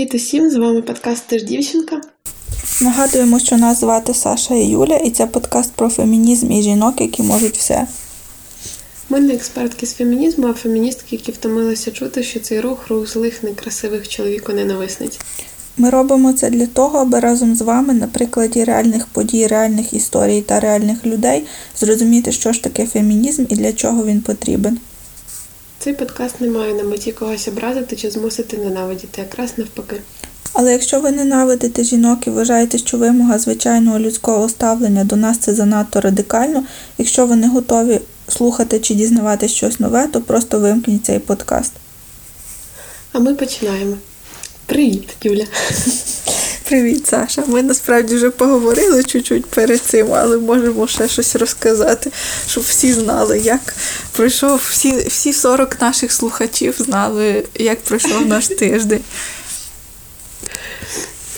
Привіт усім! З вами подкаст «Ти ж дівчинка. Нагадуємо, що нас звати Саша і Юля, і це подкаст про фемінізм і жінок, які можуть все. Ми не експертки з фемінізму, а феміністки, які втомилися чути, що цей рух рух злих, некрасивих чоловіко-ненависниць. Ми робимо це для того, аби разом з вами, на прикладі реальних подій, реальних історій та реальних людей, зрозуміти, що ж таке фемінізм і для чого він потрібен. Цей подкаст не має на меті когось образити чи змусити ненавидіти, якраз навпаки. Але якщо ви ненавидите жінок і вважаєте, що вимога звичайного людського ставлення до нас це занадто радикально, якщо ви не готові слухати чи дізнавати щось нове, то просто вимкніть цей подкаст. А ми починаємо. Привіт, Юля. Привіт, Саша. Ми насправді вже поговорили чуть-чуть перед цим, але можемо ще щось розказати, щоб всі знали, як пройшов всі всі 40 наших слухачів знали, як пройшов наш тиждень.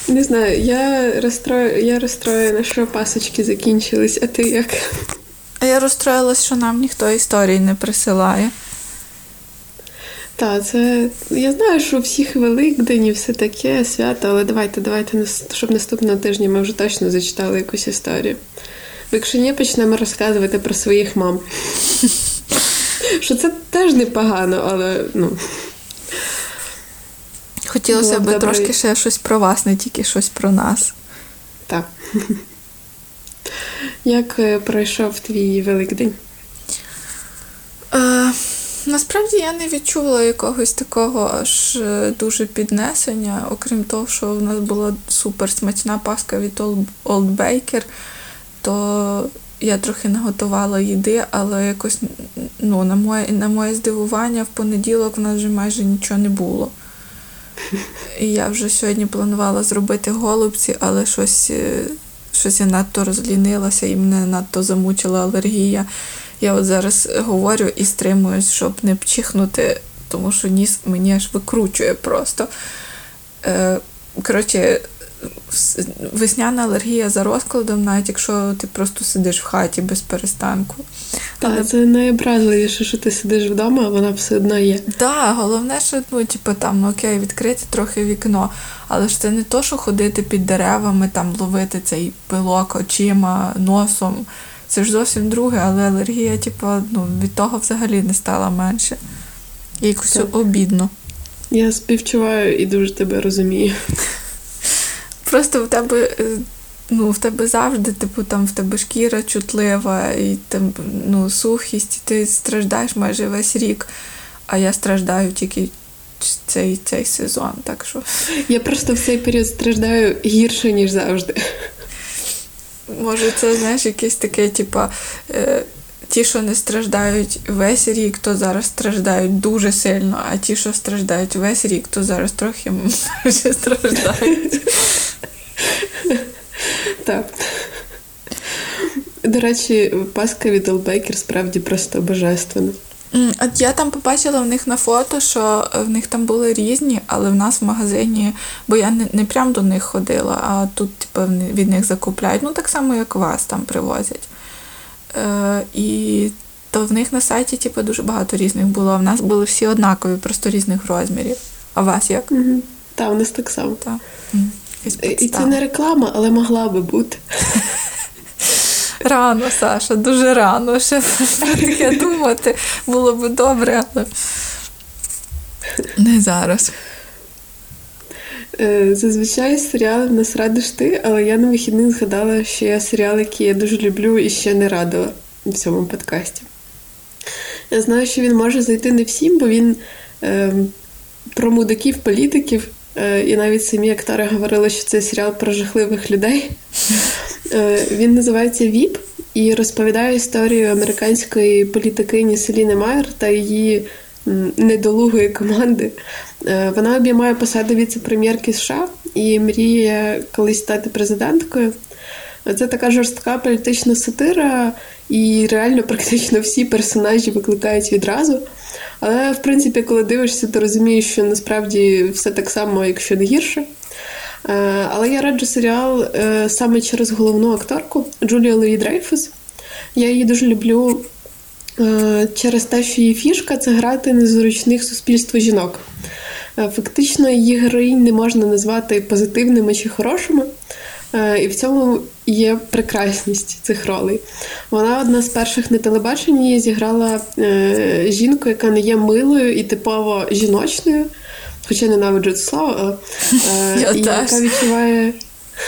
Не знаю, я розстрою, я розстроєна, що пасочки закінчились, а ти як? А я розстроїлась, що нам ніхто історії не присилає. Так, це я знаю, що всіх Великдень і все таке свято, але давайте, давайте, щоб наступного тижня ми вже точно зачитали якусь історію. Бо якщо ні, почнемо розказувати про своїх мам. Що це теж непогано, але ну. Хотілося б трошки ще щось про вас, не тільки щось про нас. Так. Як е, пройшов твій Великдень? Насправді я не відчула якогось такого аж е, дуже піднесення, окрім того, що в нас була супер смачна паска від Old Baker, то я трохи наготувала їди, але якось ну, на моє на моє здивування в понеділок в нас вже майже нічого не було. І я вже сьогодні планувала зробити голубці, але щось е, щось я надто розлінилася і мене надто замучила алергія. Я от зараз говорю і стримуюсь, щоб не пчихнути, тому що ніс мені аж викручує просто. Е, коротше, весняна алергія за розкладом, навіть якщо ти просто сидиш в хаті без перестанку. Так, Але... це найобразливіше, що ти сидиш вдома, а вона все одно є. Так, да, головне, що ну, типу, там, ну окей, відкрити трохи вікно. Але ж це не то, що ходити під деревами, там ловити цей пилок очима, носом. Це ж зовсім друге, але алергія, типу, ну, від того взагалі не стала менше. І якось так. обідно. Я співчуваю і дуже тебе розумію. Просто в тебе е, ну, в тебе завжди, типу, там в тебе шкіра чутлива, і там ну, сухість, і ти страждаєш майже весь рік, а я страждаю тільки цей цей сезон. так що... Я просто в цей період страждаю гірше, ніж завжди. Може, це, знаєш, якесь таке, типу, е, ті, що не страждають весь рік, то зараз страждають дуже сильно, а ті, що страждають весь рік, то зараз трохи страждають. Так. До речі, паска від Олбекер справді просто божественна. От я там побачила в них на фото, що в них там були різні, але в нас в магазині, бо я не не прям до них ходила, а тут типу, від них закупляють. Ну, так само, як вас там привозять. Е, І то в них на сайті типу, дуже багато різних було. А в нас були всі однакові, просто різних розмірів. А у вас як? Угу. Так, у нас так само. Так. І це не реклама, але могла би бути. Рано, Саша, дуже рано. Ще таке думати було б добре, але не зараз. Е, зазвичай серіали нас радиш ти, але я на вихідних згадала, що є серіал, який я дуже люблю і ще не радила в цьому подкасті. Я знаю, що він може зайти не всім, бо він е, про мудаків, політиків. Е, і навіть самі актори говорили, що це серіал про жахливих людей. Е, він називається ВІП і розповідає історію американської політикині Селіни Майер та її недолугої команди. Е, вона обіймає посаду віце-прем'єрки США і мріє колись стати президенткою. Це така жорстка політична сатира, і реально практично всі персонажі викликають відразу. Але, в принципі, коли дивишся, то розумієш, що насправді все так само, якщо не гірше. Е, але я раджу серіал е, саме через головну акторку Джулію Луї Дрейфус. Я її дуже люблю е, через те, що її фішка це грати незручних суспільства жінок. Фактично, її героїнь не можна назвати позитивними чи хорошими. І в цьому є прекрасність цих ролей. Вона одна з перших на телебаченні зіграла жінку, яка не є милою і типово жіночною, хоча ненавиджу це слово, але і яка відчуває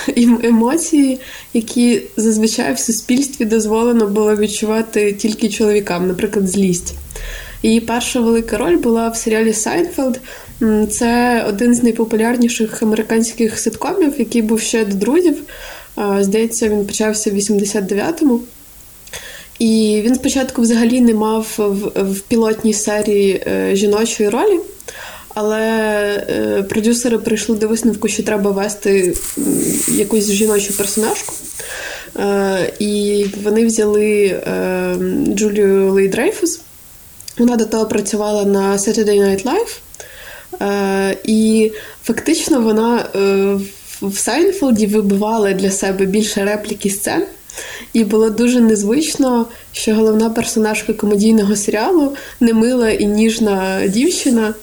емоції, які зазвичай в суспільстві дозволено було відчувати тільки чоловікам, наприклад, злість. Її перша велика роль була в серіалі Сайнфелд. Це один з найпопулярніших американських ситкомів, який був ще до Друзів. Здається, він почався в 89-му. І він спочатку взагалі не мав в, в пілотній серії е, жіночої ролі. Але е, продюсери прийшли до висновку, що треба ввести якусь жіночу персонажку. Е, і вони взяли е, Джулію Луї Дрейфус. Вона до того працювала на Saturday Night Live. І фактично вона в Сайнфелді вибивала для себе більше репліки сцен. І було дуже незвично, що головна персонажка комедійного серіалу немила і ніжна дівчина.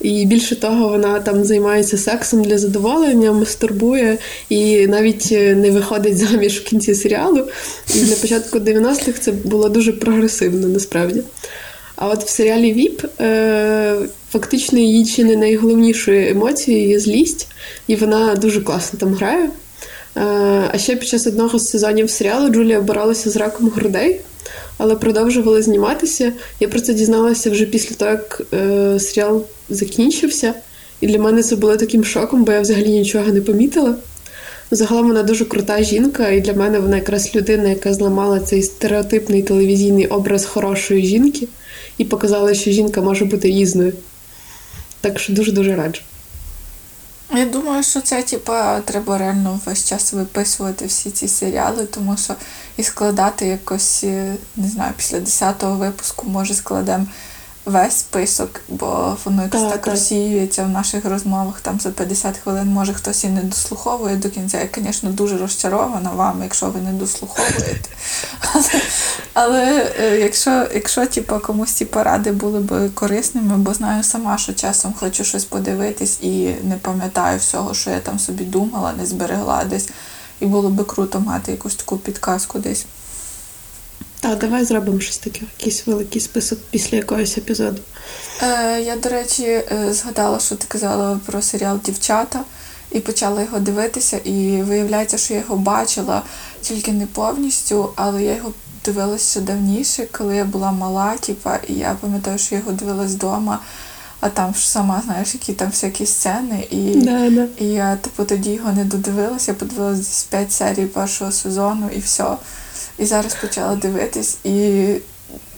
І більше того, вона там займається сексом для задоволення, мастурбує і навіть е, не виходить заміж в кінці серіалу. І на початку 90-х це було дуже прогресивно насправді. А от в серіалі Віп е, фактично її чи не найголовнішою емоцією є злість, і вона дуже класно там грає. Е, а ще під час одного з сезонів серіалу Джулія боролася з раком грудей але продовжували зніматися. Я про це дізналася вже після того, як е, серіал закінчився. І для мене це було таким шоком, бо я взагалі нічого не помітила. Загалом вона дуже крута жінка, і для мене вона якраз людина, яка зламала цей стереотипний телевізійний образ хорошої жінки і показала, що жінка може бути різною. Так що дуже-дуже раджу. Я думаю, що це типа треба реально весь час виписувати всі ці серіали, тому що і складати якось, е, не знаю, після 10-го випуску, може, складемо весь список, бо воно якось так, так розсіюється в наших розмовах там за 50 хвилин. Може хтось і не дослуховує до кінця. Я, звісно, дуже розчарована вами, якщо ви не дослуховуєте. Але але е, якщо якщо типу, комусь ці поради були б корисними, бо знаю сама, що часом хочу щось подивитись і не пам'ятаю всього, що я там собі думала, не зберегла десь. І було би круто мати якусь таку підказку десь. Так, давай зробимо щось таке, якийсь великий список після якогось епізоду. Е, Я, до речі, е, згадала, що ти казала про серіал Дівчата і почала його дивитися, і виявляється, що я його бачила тільки не повністю, але я його дивилася давніше, коли я була мала, типа, і я пам'ятаю, що я його дивилась вдома. А там ж сама знаєш, які там всякі сцени, і да, да. і я типу тоді його не додивилася, я подивилася десь 5 серій першого сезону і все. І зараз почала дивитись, і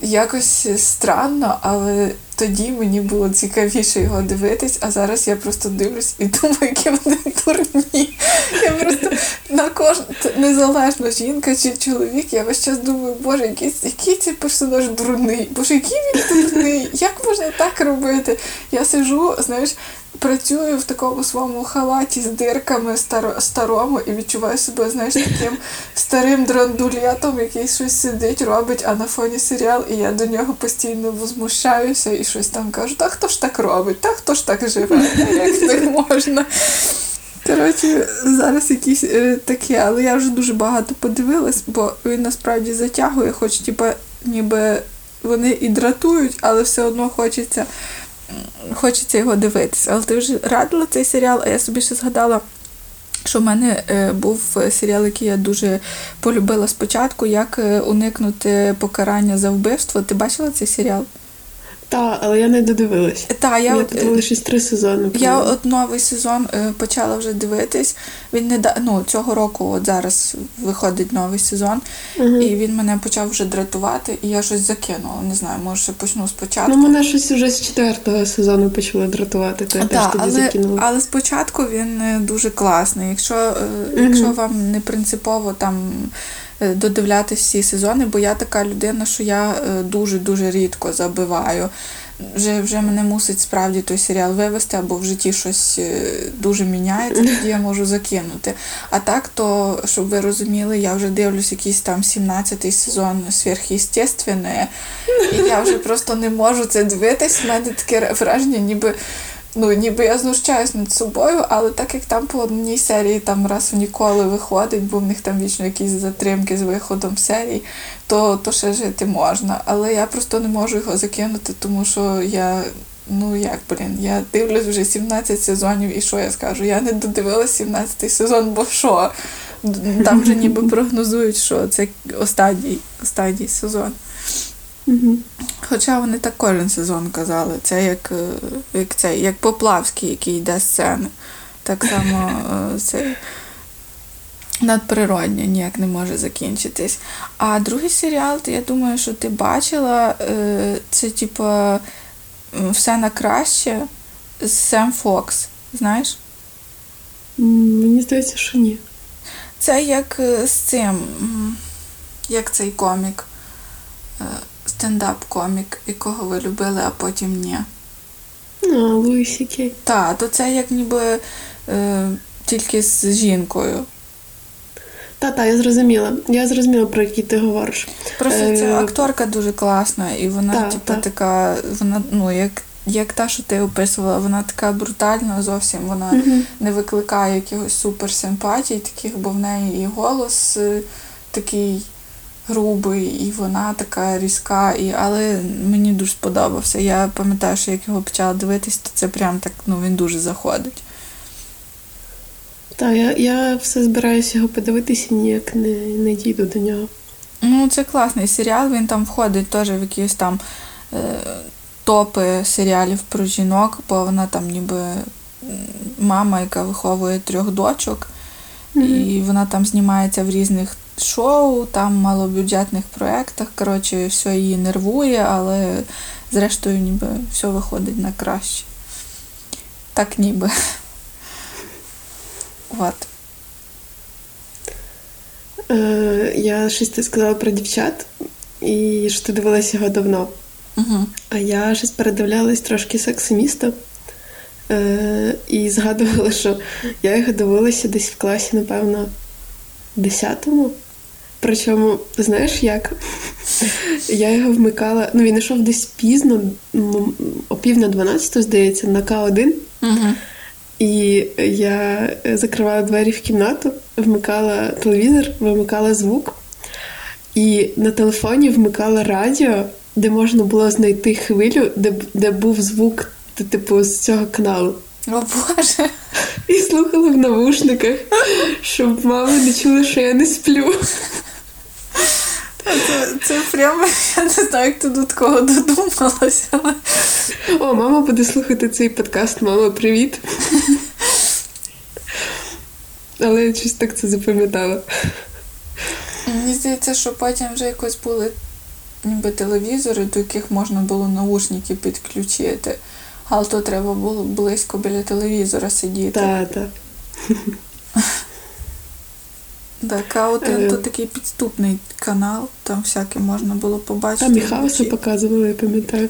якось странно, але тоді мені було цікавіше його дивитись, а зараз я просто дивлюсь і думаю, які вони дурні. Я просто на кожну незалежно жінка чи чоловік, я весь час думаю, боже, який, який цей персонаж дурний, боже, який він дурний, як можна так робити? Я сижу, знаєш, працюю в такому своєму халаті з дирками старому і відчуваю себе, знаєш, таким старим драндулетом, який щось сидить, робить, а на фоні серіал, і я до нього постійно возмущаюся і щось там кажу, та хто ж так робить, та хто ж так живе, як так можна. Коротше, зараз якісь е, такі, але я вже дуже багато подивилась, бо він насправді затягує, хоч типа, ніби вони і дратують, але все одно хочеться хочеться його дивитися. Але ти вже радила цей серіал, а я собі ще згадала. Що в мене е, був серіал, який я дуже полюбила спочатку, як е, уникнути покарання за вбивство. Ти бачила цей серіал? Так, але я не додивилась. Та, я от, щось три сезони. Я от новий сезон е, почала вже дивитись. Він не ну, цього року, от зараз виходить новий сезон, угу. і він мене почав вже дратувати, і я щось закинула. Не знаю, може ще почну спочатку. Ну, мене щось вже з четвертого сезону почало дратувати, то я теж тоді але, закинула. Але спочатку він е, дуже класний. Якщо, угу. якщо вам не принципово там. Е, додивлятися всі сезони, бо я така людина, що я дуже-дуже рідко забиваю. Вже вже мене мусить справді той серіал вивести, або в житті щось е, дуже міняється, тоді я можу закинути. А так, то, щоб ви розуміли, я вже дивлюсь якийсь там 17-й сезон сверхъестественне, і я вже просто не можу це дивитись. У мене таке враження, ніби ну, ніби я знущаюсь над собою, але так як там по одній серії там раз в ніколи виходить, бо в них там вічно якісь затримки з виходом серій, то, то ще жити можна. Але я просто не можу його закинути, тому що я. Ну як, блін, я дивлюсь вже 17 сезонів, і що я скажу? Я не додивилася 17 сезон, бо що? Там вже ніби прогнозують, що це останній, останній сезон. Угу. Хоча вони так кожен сезон казали. Це як е, як, цей, як Поплавський, який йде сцени. Так само е, цей надприроднє ніяк не може закінчитись. А другий серіал, я думаю, що ти бачила, е, це типу все на краще з Сем Фокс. Знаєш? Мені здається, що ні. Це як з цим, як цей комік стендап-комік, якого ви любили, а потім ні. А, Луї Сі Кей. Так, то це як ніби е, тільки з жінкою. Та-та, я зрозуміла. Я зрозуміла, про який ти говориш. Просто Е, ця акторка дуже класна, і вона, та, типу, та. така, вона, ну, як, як та, що ти описувала, вона така брутальна зовсім, вона Мгм. не викликає якихось суперсимпатій таких, бо в неї і голос е, такий грубий, і вона така різка, і, але мені дуже сподобався. Я пам'ятаю, що як його почала дивитись, то це прям так, ну він дуже заходить. Так, я, я все збираюся його подивитися, ніяк не, не дійду до нього. Ну, це класний серіал, він там входить теж в якісь там е, топи серіалів про жінок, бо вона там ніби мама, яка виховує трьох дочок, і вона там знімається в різних шоу, там малобюджетних проєктах. Коротше, все її нервує, але зрештою ніби все виходить на краще. Так ніби. От. Е, я щось ти сказала про дівчат, і що ти дивилася його давно. Угу. А я щось передивлялась трошки сексиміста. Е, і згадувала, що я його дивилася десь в класі, напевно, 10-му. Причому, знаєш як? Я його вмикала, ну він йшов десь пізно, м, о пів на 12, здається, на К1. Угу. І я закривала двері в кімнату, вмикала телевізор, вимикала звук, і на телефоні вмикала радіо, де можна було знайти хвилю, де, де був звук, типу, з цього каналу. О Боже. І слухала в навушниках, щоб мама не чула, що я не сплю. Це, це прямо, я не знаю, як ти до такого додумалася. але О, мама буде слухати цей подкаст, мама, привіт. Але я щось так це запам'ятала. Мені здається, що потім вже якось були ніби телевізори, до яких можна було наушники підключити. Але то треба було близько біля телевізора сидіти. Так, так. Так, а от Е. то такий підступний канал, там всяке можна було побачити. Там і вночі. показували, я пам'ятаю.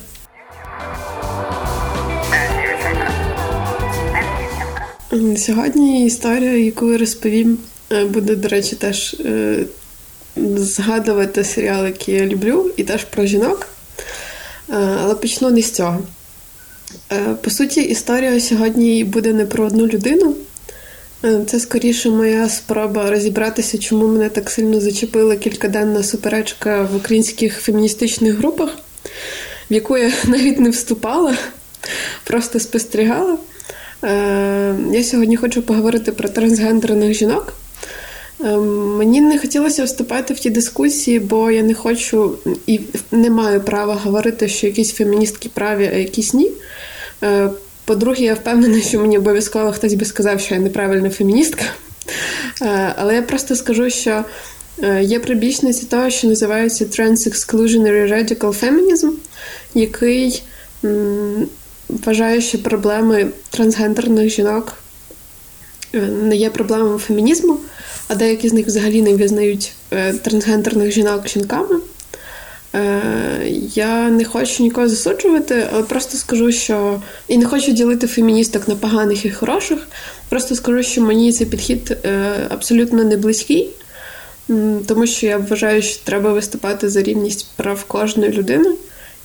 Сьогодні історія, яку я розповім, е, буде, до речі, теж е, згадувати серіал, який я люблю, і теж про жінок. Але почну не з цього. По суті, історія сьогодні буде не про одну людину. Е, Це скоріше моя спроба розібратися, чому мене так сильно зачепила кількаденна суперечка в українських феміністичних групах, в яку я навіть не вступала, просто спостерігала. Е, Я сьогодні хочу поговорити про трансгендерних жінок. Е, Мені не хотілося вступати в ті дискусії, бо я не хочу і не маю права говорити, що якісь феміністки праві, а якісь ні. По-друге, я впевнена, що мені обов'язково хтось би сказав, що я неправильна феміністка. Е, Але я просто скажу, що е, є прибічниці того, що називається Trans-Exclusionary Radical Feminism, який вважає, що проблеми трансгендерних жінок е, не є проблемами фемінізму, а деякі з них взагалі не визнають трансгендерних жінок жінками. Е, Я не хочу нікого засуджувати, але просто скажу, що і не хочу ділити феміністок на поганих і хороших. Просто скажу, що мені цей підхід е, абсолютно не близький, тому що я вважаю, що треба виступати за рівність прав кожної людини.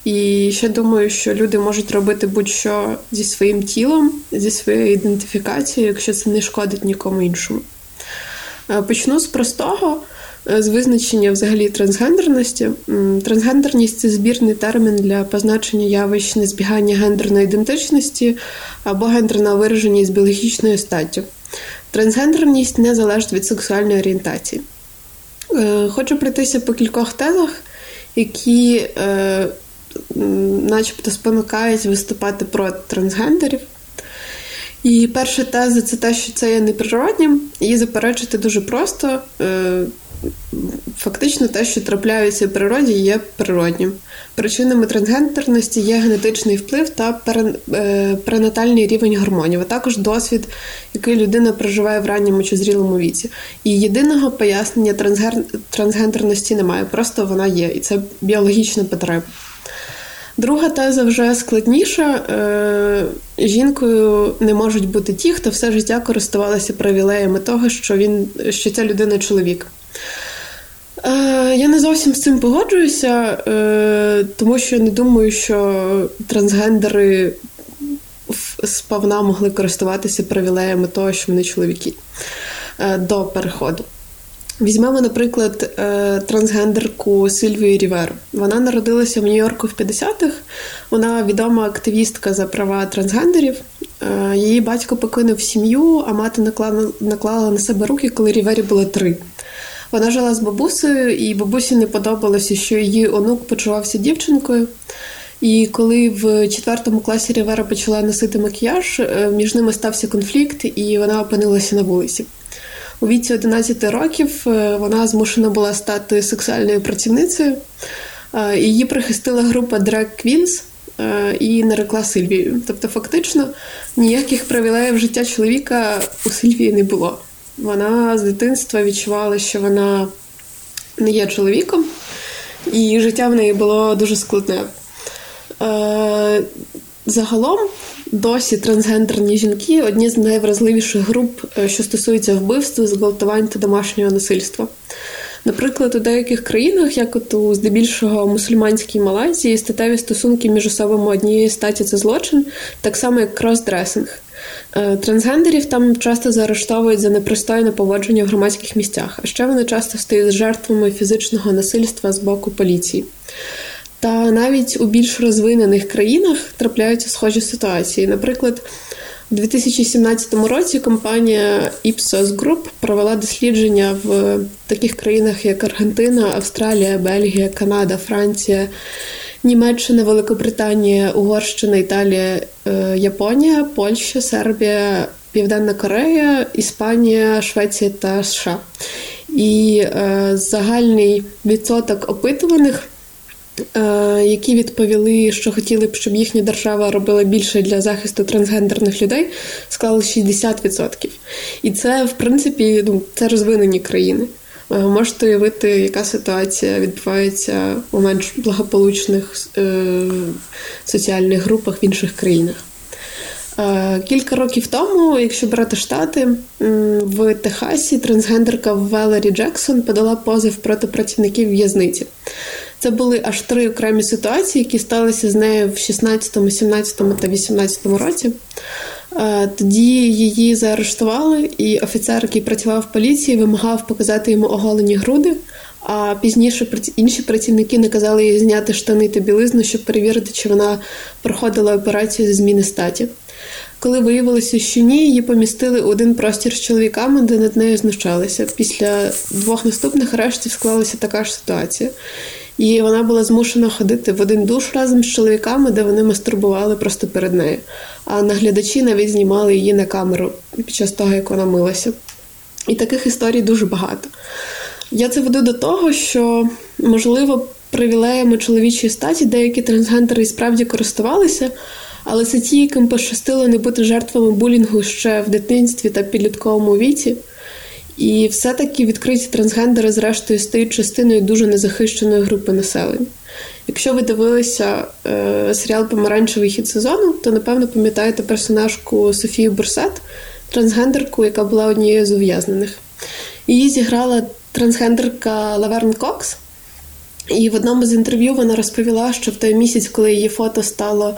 І ще думаю, що люди можуть робити будь-що зі своїм тілом, зі своєю ідентифікацією, якщо це не шкодить нікому іншому. Е, почну з простого. З визначення взагалі трансгендерності. Трансгендерність це збірний термін для позначення явищ незбігання гендерної ідентичності або гендерного вираження з біологічною статтю. Трансгендерність не залежить від сексуальної орієнтації. Е, хочу пройтися по кількох тезах, які е, начебто спонукають виступати проти трансгендерів. І перша теза це те, що це є неприроднім, її заперечити дуже просто. Е, фактично те, що трапляється в природі, є природнім. Причинами трансгендерності є генетичний вплив та е, пренатальний рівень гормонів, а також досвід, який людина проживає в ранньому чи зрілому віці. І єдиного пояснення трансгендерності немає, просто вона є, і це біологічна потреба. Друга теза вже складніша. Е, жінкою не можуть бути ті, хто все життя користувалися привілеями того, що він що ця людина чоловік. Е, я не зовсім з цим погоджуюся, е, тому що не думаю, що трансгендери сповна могли користуватися привілеями того, що вони чоловіки до переходу. Візьмемо, наприклад, трансгендерку Сильвію Ріверу. Вона народилася в Нью-Йорку в 50-х. Вона відома активістка за права трансгендерів. Її батько покинув сім'ю, а мати наклала, наклала на себе руки, коли Рівері було три. Вона жила з бабусею, і бабусі не подобалося, що її онук почувався дівчинкою. І коли в четвертому класі Рівера почала носити макіяж, е, між ними стався конфлікт, і вона опинилася на вулиці. У віці 11 років е, вона змушена була стати сексуальною працівницею. Е, її прихистила група Drag Queens і нарекла Сильвією. Тобто, фактично, ніяких привілеїв життя чоловіка у Сильвії не було. Вона з дитинства відчувала, що вона не є чоловіком, і життя в неї було дуже складне. Загалом досі трансгендерні жінки одні з найвразливіших груп, е, що стосуються вбивств, зґвалтувань та домашнього насильства. Наприклад, у деяких країнах, як от у здебільшого мусульманській Малайзії, статеві стосунки між особами однієї статі це злочин, так само як кросдресинг. Е, трансгендерів там часто заарештовують за непристойне поводження в громадських місцях, а ще вони часто стають жертвами фізичного насильства з боку поліції. Та навіть у більш розвинених країнах трапляються схожі ситуації. Наприклад, у 2017 році компанія Ipsos Group провела дослідження в таких країнах, як Аргентина, Австралія, Бельгія, Канада, Франція. Німеччина, Великобританія, Угорщина, Італія, е, Японія, Польща, Сербія, Південна Корея, Іспанія, Швеція та США. І е, загальний відсоток опитуваних. Е, які відповіли, що хотіли б, щоб їхня держава робила більше для захисту трансгендерних людей, склали 60%. І це, в принципі, ну, це розвинені країни. Е, можете уявити, яка ситуація відбувається у менш благополучних е, соціальних групах в інших країнах. Е, кілька років тому, якщо брати штати, в Техасі трансгендерка Велері Джексон подала позов проти працівників в'язниці. Це були аж три окремі ситуації, які сталися з нею в 16, 17 та 18 році. Е, тоді її заарештували, і офіцер, який працював в поліції, вимагав показати йому оголені груди. А пізніше інші працівники наказали їй зняти штани та білизну, щоб перевірити, чи вона проходила операцію зі зміни статі. Коли виявилося, що ні, її помістили у один простір з чоловіками, де над нею знущалися. Після двох наступних арештів склалася така ж ситуація. І вона була змушена ходити в один душ разом з чоловіками, де вони мастурбували просто перед нею. А наглядачі навіть знімали її на камеру під час того, як вона милася. І таких історій дуже багато. Я це веду до того, що, можливо, привілеями чоловічої статі деякі трансгендери і справді користувалися, але це ті, яким пощастило не бути жертвами булінгу ще в дитинстві та підлітковому віці. І все-таки відкриті трансгендери, зрештою, стають частиною дуже незахищеної групи населення. Якщо ви дивилися е, серіал Помаранчевий хіт сезону, то напевно пам'ятаєте персонажку Софію Бурсет, трансгендерку, яка була однією з ув'язнених. Її зіграла трансгендерка Лаверн Кокс. І в одному з інтерв'ю вона розповіла, що в той місяць, коли її фото стало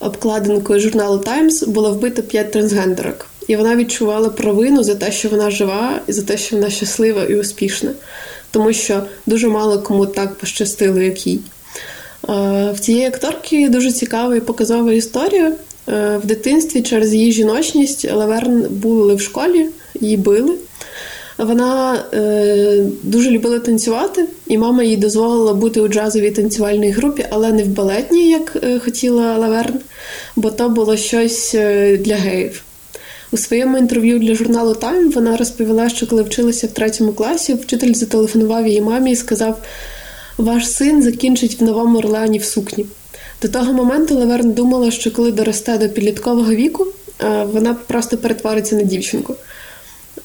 обкладинкою журналу Таймс, було вбито п'ять трансгендерок. І вона відчувала провину за те, що вона жива, і за те, що вона щаслива і успішна, тому що дуже мало кому так пощастило, як їй. В цієї акторки дуже цікава і показова історія. В дитинстві через її жіночність Лаверн булили в школі, її били. Вона е, дуже любила танцювати, і мама їй дозволила бути у джазовій танцювальній групі, але не в балетній, як е, хотіла Лаверн, бо то було щось е, для геїв. У своєму інтерв'ю для журналу Time вона розповіла, що коли вчилася в третьому класі, вчитель зателефонував її мамі і сказав: Ваш син закінчить в Новому Орлеані в сукні. До того моменту Лаверн думала, що коли доросте до підліткового віку, е, вона просто перетвориться на дівчинку.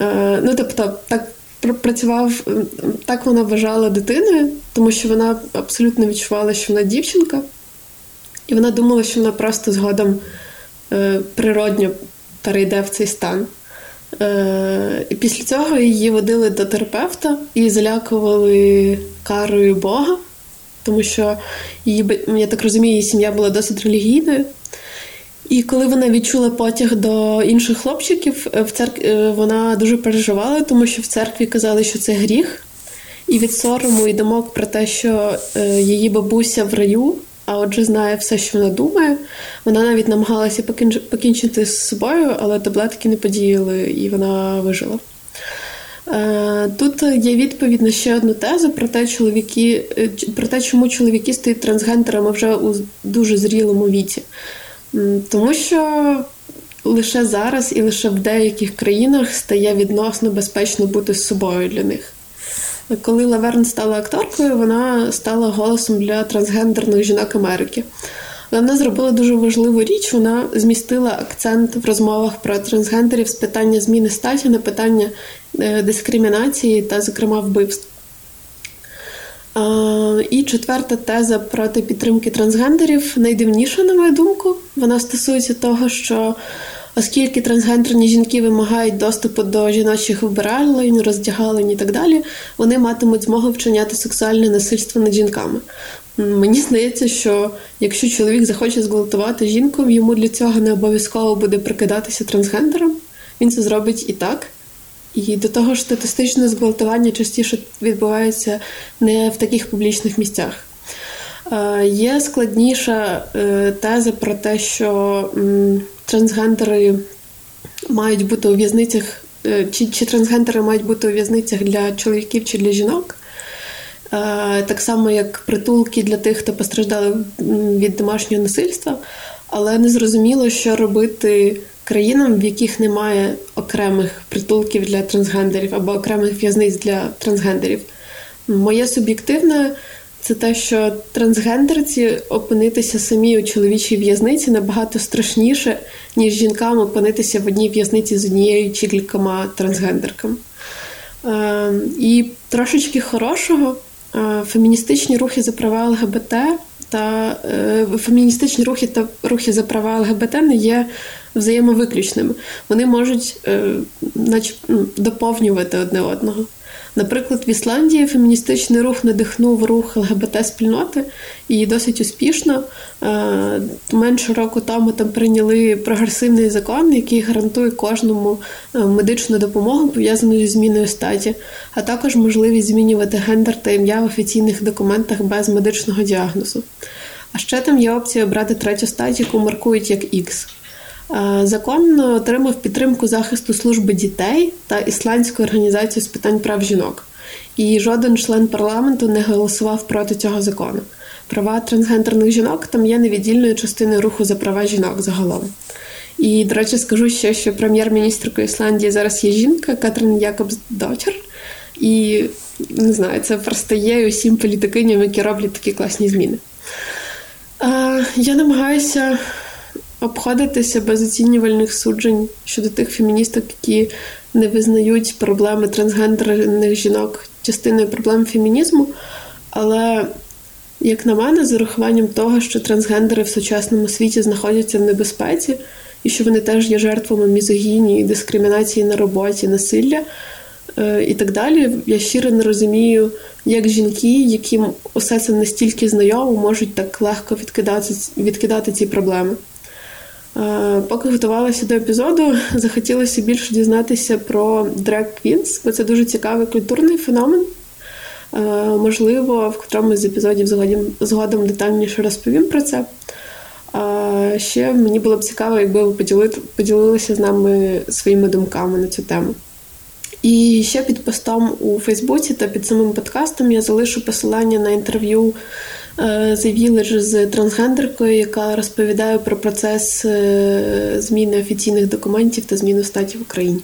Е, ну, тобто, так працював, так вона вважала дитиною, тому що вона абсолютно відчувала, що вона дівчинка, і вона думала, що вона просто згодом е, природньо перейде в цей стан. Е, і Після цього її водили до терапевта і залякували карою Бога, тому що її, я так розумію, її сім'я була досить релігійною. І коли вона відчула потяг до інших хлопчиків, е, в церкві е, вона дуже переживала, тому що в церкві казали, що це гріх, і від сорому і думок про те, що її бабуся в раю, а отже, знає все, що вона думає. Вона навіть намагалася покінчити з собою, але таблетки не подіяли, і вона вижила. Тут є відповідь на ще одну тезу про те, чоловіки, про те, чому чоловіки стають трансгендерами вже у дуже зрілому віці. Тому що лише зараз і лише в деяких країнах стає відносно безпечно бути з собою для них. Коли Лаверн стала акторкою, вона стала голосом для трансгендерних жінок Америки. Вона зробила дуже важливу річ. Вона змістила акцент в розмовах про трансгендерів з питання зміни статі на питання е, дискримінації та, зокрема, вбивств. І четверта теза проти підтримки трансгендерів найдивніша, на мою думку. Вона стосується того, що оскільки трансгендерні жінки вимагають доступу до жіночих вбиралень, роздягалень і так далі, вони матимуть змогу вчиняти сексуальне насильство над жінками. Мені здається, що якщо чоловік захоче зґвалтувати жінку, йому для цього не обов'язково буде прикидатися трансгендером. Він це зробить і так. І до того ж, статистичне зґвалтування частіше відбувається не в таких публічних місцях. Е, є складніша е, теза про те, що трансгендери мають бути у в'язницях, е, чи, чи трансгендери мають бути у в'язницях для чоловіків чи для жінок. Так само, як притулки для тих, хто постраждали від домашнього насильства, але не зрозуміло, що робити країнам, в яких немає окремих притулків для трансгендерів або окремих в'язниць для трансгендерів. Моє суб'єктивне це те, що трансгендерці опинитися самі у чоловічій в'язниці набагато страшніше, ніж жінкам опинитися в одній в'язниці з однією чи кількома трансгендерками. Е, і трошечки хорошого е, феміністичні рухи за права ЛГБТ та е, феміністичні рухи та рухи за права ЛГБТ не є взаємовиключними. Вони можуть е, нач, ну, доповнювати одне одного. Наприклад, в Ісландії феміністичний рух надихнув рух ЛГБТ-спільноти і досить успішно. Е, менше року тому там прийняли прогресивний закон, який гарантує кожному е, медичну допомогу пов'язану зі зміною статі, а також можливість змінювати гендер та ім'я в офіційних документах без медичного діагнозу. А ще там є опція обрати третю стать, яку маркують як X. Закон отримав підтримку захисту служби дітей та ісландської організації з питань прав жінок. І жоден член парламенту не голосував проти цього закону. Права трансгендерних жінок там є невіддільною частиною руху за права жінок загалом. І, до речі, скажу ще, що прем'єр-міністркою Ісландії зараз є жінка Катрін Якобсдоттір. І не знаю, це просто є усім політикиням, які роблять такі класні зміни. Я намагаюся обходитися без оцінювальних суджень щодо тих феміністок, які не визнають проблеми трансгендерних жінок частиною проблем фемінізму. Але, як на мене, з урахуванням того, що трансгендери в сучасному світі знаходяться в небезпеці, і що вони теж є жертвами мізогінії, дискримінації на роботі, насилля, е, і так далі. Я щиро не розумію, як жінки, яким усе це настільки знайомо, можуть так легко відкидати, відкидати ці проблеми. Е, поки готувалася до епізоду, захотілося більше дізнатися про Drag Queens, бо це дуже цікавий культурний феномен. Е, можливо, в котрому з епізодів згодом, згодом детальніше розповім про це. Ще мені було б цікаво, якби ви поділи, поділилися з нами своїми думками на цю тему. І ще під постом у Фейсбуці та під самим подкастом я залишу посилання на інтерв'ю The Village з трансгендеркою, яка розповідає про процес е, зміни офіційних документів та зміну статі в Україні.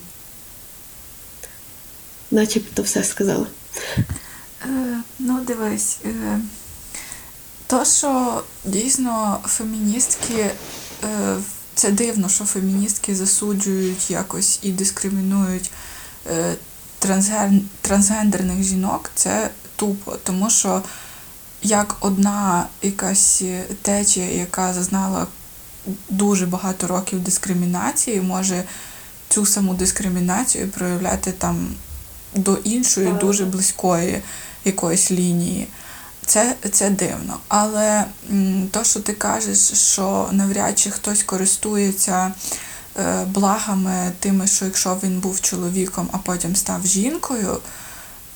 Начебто все сказала. Е, ну, дивись. Е, то, що дійсно феміністки, е, це дивно, що феміністки засуджують якось і дискримінують е, трансгендерних жінок, це тупо, тому що як одна якась течія, яка зазнала дуже багато років дискримінації, може цю саму дискримінацію проявляти там до іншої, дуже близької якоїсь лінії. Це це дивно. Але то, що ти кажеш, що навряд чи хтось користується е, благами тими, що якщо він був чоловіком, а потім став жінкою,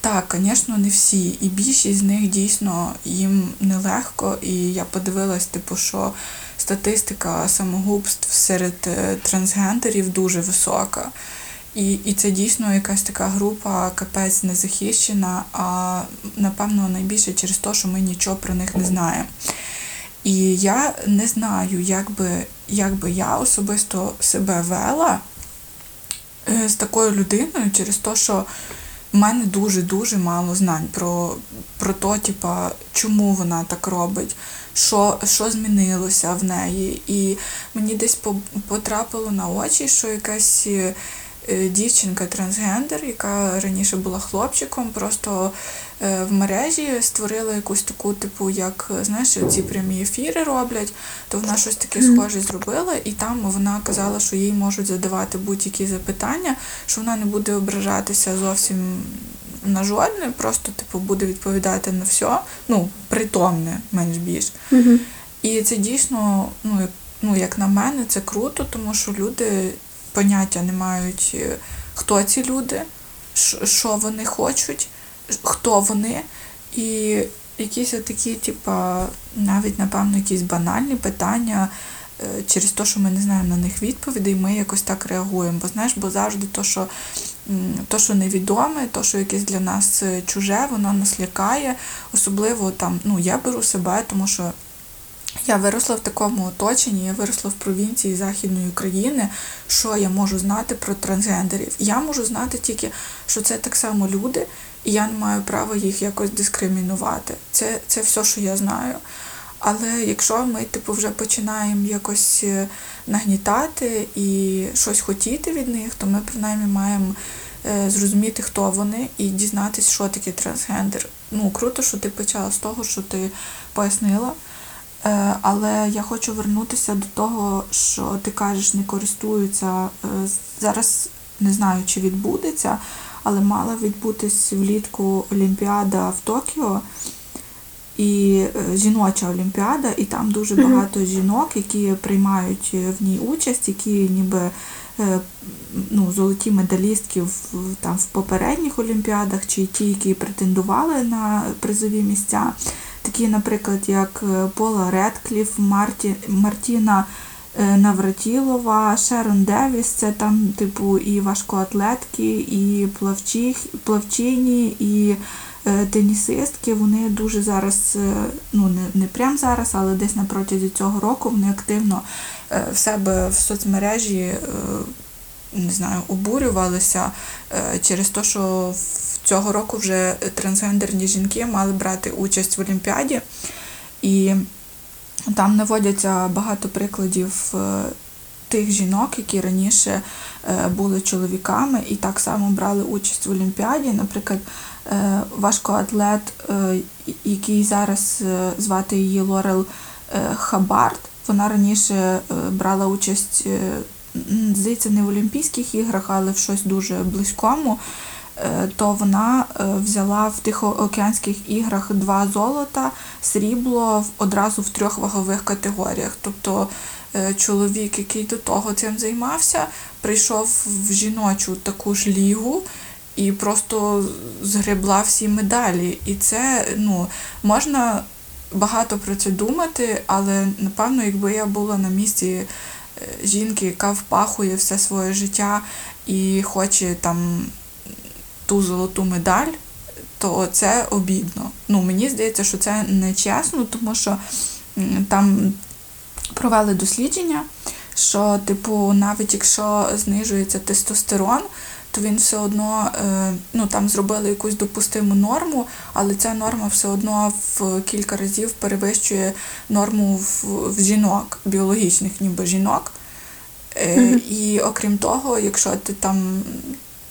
так, звісно, не всі. І більшість з них дійсно їм нелегко. І я подивилась, типу, що статистика самогубств серед е, трансгендерів дуже висока. І і це дійсно якась така група капець незахищена, а напевно найбільше через те, що ми нічого про них не знаємо. І я не знаю, як би, як би я особисто себе вела е, з такою людиною через те, що в мене дуже-дуже мало знань про про то, типа, чому вона так робить, що що змінилося в неї. І мені десь потрапило на очі, що якась. Е, дівчинка трансгендер, яка раніше була хлопчиком, просто в мережі створила якусь таку, типу, як знаєш, ці прямі ефіри роблять, то вона щось таке схоже зробила, і там вона казала, що їй можуть задавати будь-які запитання, що вона не буде ображатися зовсім. На жодне, просто типу буде відповідати на все, ну, притомне, менш більш. І це дійсно, ну, як, ну, як на мене, це круто, тому що люди поняття не мають, е, хто ці люди, що вони хочуть, хто вони. І якісь такі, типа, навіть, напевно, якісь банальні питання. Е, через те, що ми не знаємо на них відповідей, ми якось так реагуємо. Бо знаєш, бо завжди то, що то, що невідоме, то, що якесь для нас е, чуже, воно нас лякає. Особливо там, ну, я беру себе, тому що я виросла в такому оточенні, я виросла в провінції Західної України. Що я можу знати про трансгендерів? Я можу знати тільки, що це так само люди, і я не маю права їх якось дискримінувати. Це це все, що я знаю. Але якщо ми типу, вже починаємо якось е, нагнітати і щось хотіти від них, то ми принаймні маємо е, зрозуміти, хто вони, і дізнатися, що таке трансгендер. Ну, круто, що ти почала з того, що ти пояснила. Е, але я хочу вернутися до того, що ти кажеш, не користуються. Е, зараз не знаю, чи відбудеться, але мала відбутись влітку Олімпіада в Токіо і е, жіноча Олімпіада, і там дуже багато жінок, які приймають в ній участь, які ніби ну, золоті медалістки в, там, в попередніх олімпіадах, чи ті, які претендували на призові місця такі, наприклад, як е, Пола Редкліф, Марті, Мартіна е, Навратілова, Шерон Девіс, це там, типу, і важкоатлетки, і плавчі, плавчині, і е, тенісистки. Вони дуже зараз, ну не не прямо зараз, але десь на протязі цього року вони активно в себе в соцмережі. Не знаю, обурювалися через те, що цього року вже трансгендерні жінки мали брати участь в Олімпіаді, і там наводяться багато прикладів е, тих жінок, які раніше е, були чоловіками і так само брали участь в Олімпіаді. Наприклад, е, важкоатлет, який зараз звати її Лорел Хабард, вона раніше брала участь, здається, не в Олімпійських іграх, але в щось дуже близькому. е, то вона е, взяла в Тихоокеанських іграх два золота, срібло одразу в трьох вагових категоріях. Тобто е, чоловік, який до того цим займався, прийшов в жіночу таку ж лігу. І просто згребла всі медалі. І це ну, можна багато про це думати, але напевно, якби я була на місці жінки, яка впахує все своє життя і хоче там ту золоту медаль, то це обідно. Ну, Мені здається, що це не чесно, тому що там провели дослідження, що, типу, навіть якщо знижується тестостерон, то він все одно е, ну там зробили якусь допустиму норму, але ця норма все одно в кілька разів перевищує норму в, в жінок, біологічних, ніби жінок. Mm-hmm. І окрім того, якщо ти там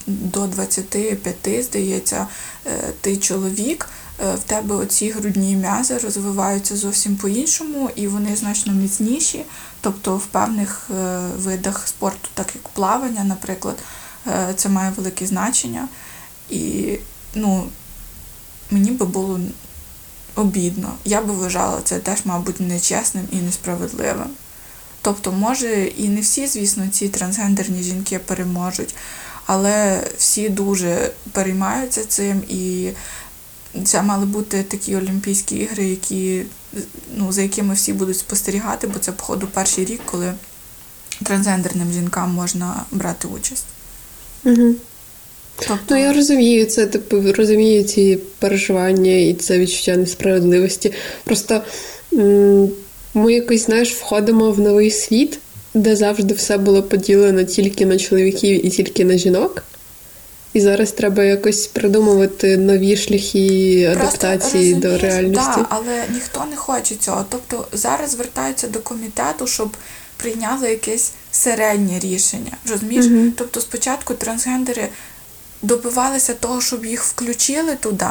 до 25, здається, е, ти чоловік, в тебе оці грудні м'язи розвиваються зовсім по-іншому, і вони значно міцніші. Тобто в певних видах спорту, так як плавання, наприклад. Е, це має велике значення. І ну, мені би було обідно. Я би вважала це теж, мабуть, нечесним і несправедливим. Тобто, може, і не всі, звісно, ці трансгендерні жінки переможуть, але всі дуже переймаються цим, і це мали бути такі Олімпійські ігри, які, ну, за якими всі будуть спостерігати, бо це, походу, перший рік, коли трансгендерним жінкам можна брати участь. Угу. Тобто... Ну, я розумію це, типу, розумію ці переживання і це відчуття несправедливості. Просто м- ми якось, знаєш, входимо в новий світ, де завжди все було поділено тільки на чоловіків і тільки на жінок. І зараз треба якось придумувати нові шляхи адаптації Просто, до реальності. Так, але ніхто не хоче цього. Тобто зараз звертаються до комітету, щоб прийняли якесь середнє рішення. розумієш? Mm-hmm. Тобто спочатку трансгендери добивалися того, щоб їх включили туди.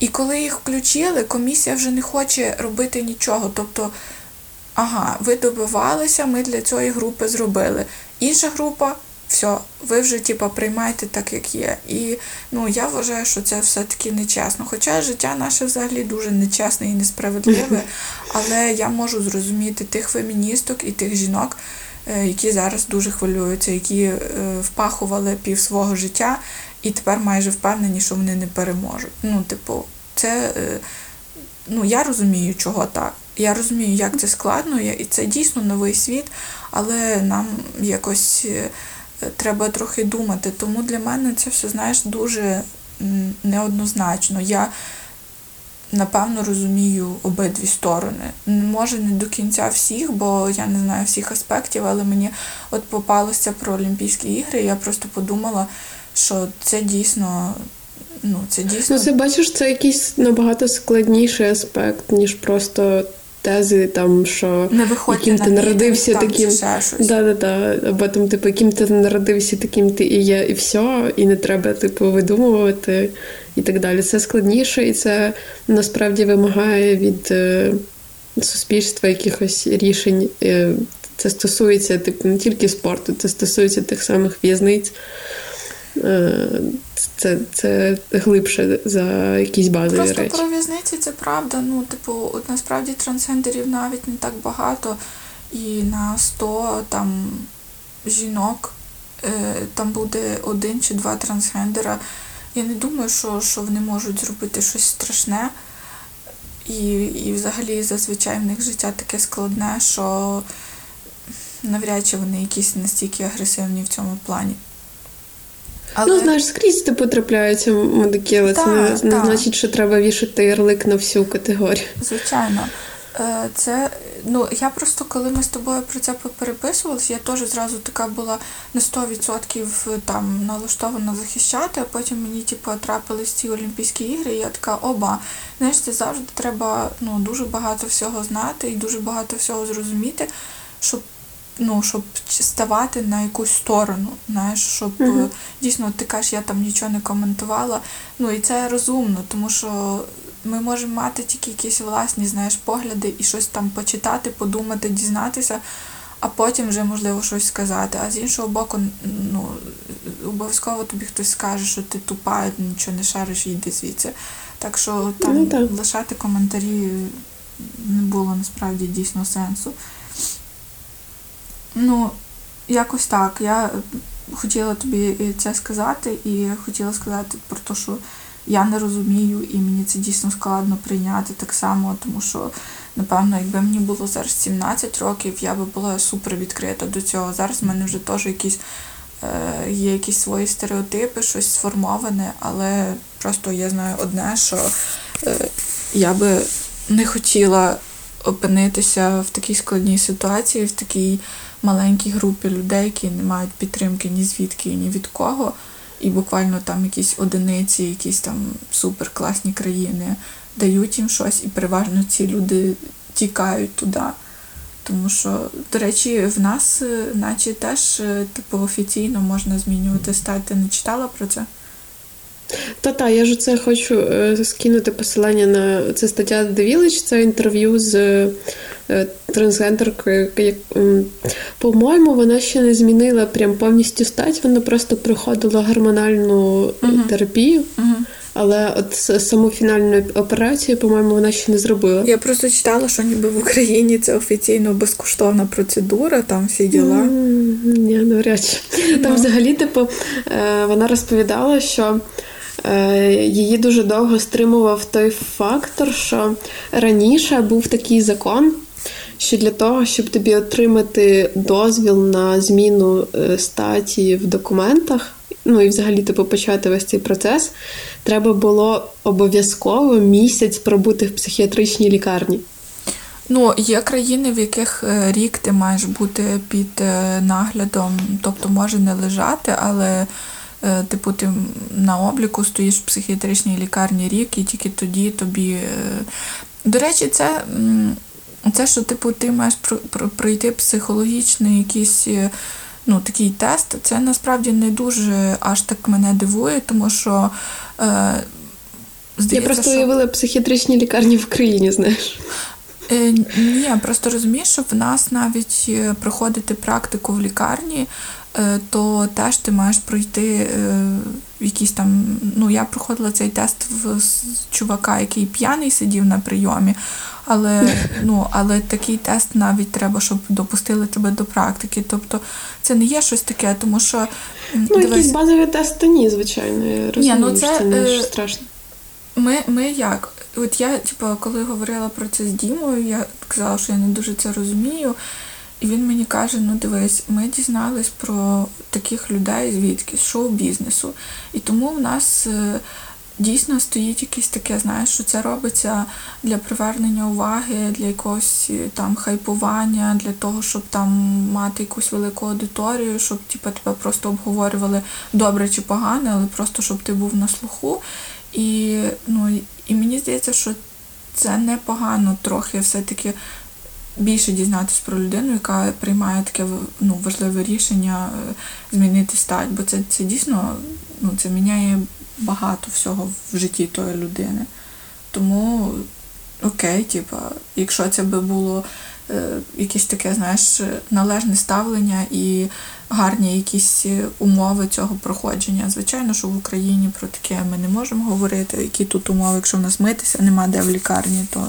І коли їх включили, комісія вже не хоче робити нічого. Тобто, ага, ви добивалися, ми для цієї групи зробили. Інша група все, ви вже типа приймайте так, як є. І ну, я вважаю, що це все-таки нечесно. Хоча життя наше взагалі дуже нечесне і несправедливе, але я можу зрозуміти тих феміністок і тих жінок, е, які зараз дуже хвилюються, які е, впахували пів свого життя і тепер майже впевнені, що вони не переможуть. Ну, типу, це е, ну, я розумію, чого так. Я розумію, як це складно, і це дійсно новий світ, але нам якось треба трохи думати. Тому для мене це все, знаєш, дуже неоднозначно. Я напевно розумію обидві сторони. Може, не до кінця всіх, бо я не знаю всіх аспектів, але мені от попалося про Олімпійські ігри, і я просто подумала, що це дійсно. Ну, це дійсно. Ну, це бачиш, це якийсь набагато складніший аспект, ніж просто тези, там, що не яким ти народився там, таким. Да, да, да. Або там, типу, яким ти народився, таким ти і є, і все, і не треба, типу, видумувати і так далі. Це складніше, і це насправді вимагає від е, суспільства якихось рішень. Е, це стосується типу, не тільки спорту, це стосується тих самих в'язниць. Е, це це глибше за якісь базові Просто речі. Просто про в'язниці це правда. Ну, типу, от насправді трансгендерів навіть не так багато, і на 100 там жінок е, там буде один чи два трансгендера. Я не думаю, що що вони можуть зробити щось страшне. І, І взагалі зазвичай в них життя таке складне, що навряд чи вони якісь настільки агресивні в цьому плані. Але... Ну, знаєш, скрізь типу трапляються медики, але та, це не, не значить, що треба вішати ярлик на всю категорію. Звичайно. Е, це, ну, Я просто, коли ми з тобою про це попереписувалися, я теж зразу така була на 100% там налаштована захищати, а потім мені типу, трапились ці Олімпійські ігри, і я така, оба, знаєш, це завжди треба ну, дуже багато всього знати і дуже багато всього зрозуміти, щоб ну, щоб ставати на якусь сторону, знаєш, щоб uh-huh. дійсно ти кажеш, я там нічого не коментувала. Ну і це розумно, тому що ми можемо мати тільки якісь власні знаєш, погляди і щось там почитати, подумати, дізнатися, а потім вже можливо щось сказати. А з іншого боку, ну, обов'язково тобі хтось скаже, що ти тупа, нічого не шариш йди звідси. Так що там Ну, так. лишати коментарі не було насправді дійсно сенсу. Ну, якось так. Я хотіла тобі це сказати, і хотіла сказати про те, що я не розумію, і мені це дійсно складно прийняти так само, тому що, напевно, якби мені було зараз 17 років, я би була супер відкрита до цього. Зараз в мене вже теж якісь е, є якісь свої стереотипи, щось сформоване, але просто я знаю одне, що е, я би не хотіла опинитися в такій складній ситуації, в такій маленькій групі людей, які не мають підтримки ні звідки, ні від кого. І буквально там якісь одиниці, якісь там супер класні країни дають їм щось, і переважно ці люди тікають туди. Тому що, до речі, в нас, е, наче теж е, типу офіційно можна змінювати стать. Ти не читала про це? Та-та, я ж це хочу е, скинути посилання на це стаття Village, це інтерв'ю з е, трансгендеркою. По-моєму, вона ще не змінила прям повністю стать, вона просто проходила гормональну Мгм. терапію, Угу. але от саму фінальну операцію, по-моєму, вона ще не зробила. Я просто читала, що ніби в Україні це офіційно безкоштовна процедура, там всі діла. Ні, навряд чи. Там Ну. взагалі, типу, вона розповідала, що її дуже довго стримував той фактор, що раніше був такий закон, що для того, щоб тобі отримати дозвіл на зміну е, статі в документах, ну і взагалі типу, почати весь цей процес, треба було обов'язково місяць пробути в психіатричній лікарні. Ну, є країни, в яких е, рік ти маєш бути під е, наглядом, тобто може не лежати, але е, типу ти на обліку стоїш в психіатричній лікарні рік, і тільки тоді тобі. е, До речі, це, це що типу, ти маєш про- про- пройти психологічний якийсь. е, Ну, такий тест, це насправді не дуже аж так мене дивує, тому що е, Я просто що... уявила психіатричні лікарні в Україні, знаєш. Е, Ні, просто розумієш, що в нас навіть е, проходити практику в лікарні, е, то теж ти маєш пройти е, якісь там. Ну, я проходила цей тест в чувака, який п'яний сидів на прийомі. Але, ну, але такий тест навіть треба, щоб допустили тебе до практики. Тобто це не є щось таке, тому що Ну, дивись, якийсь базовий тест, то ні, звичайно. Я розумію, ну, це, що це не е, страшно. Ми, ми як? От я, типу, коли говорила про це з Дімою, я казала, що я не дуже це розумію. І він мені каже: ну дивись, ми дізнались про таких людей звідки з шоу-бізнесу. І тому в нас е, дійсно стоїть якесь таке, знаєш, що це робиться для привернення уваги, для якогось е, там хайпування, для того, щоб там мати якусь велику аудиторію, щоб типу, тебе просто обговорювали добре чи погане, але просто щоб ти був на слуху. І, ну, і мені здається, що це непогано трохи все-таки більше дізнатися про людину, яка приймає таке ну, важливе рішення е, змінити стать, бо це, це дійсно ну, це міняє багато всього в житті тої людини. Тому окей, типа, якщо це би було е, якесь таке, знаєш, належне ставлення і гарні якісь умови цього проходження. Звичайно, що в Україні про таке ми не можемо говорити, які тут умови, якщо в нас митися, нема де в лікарні, то.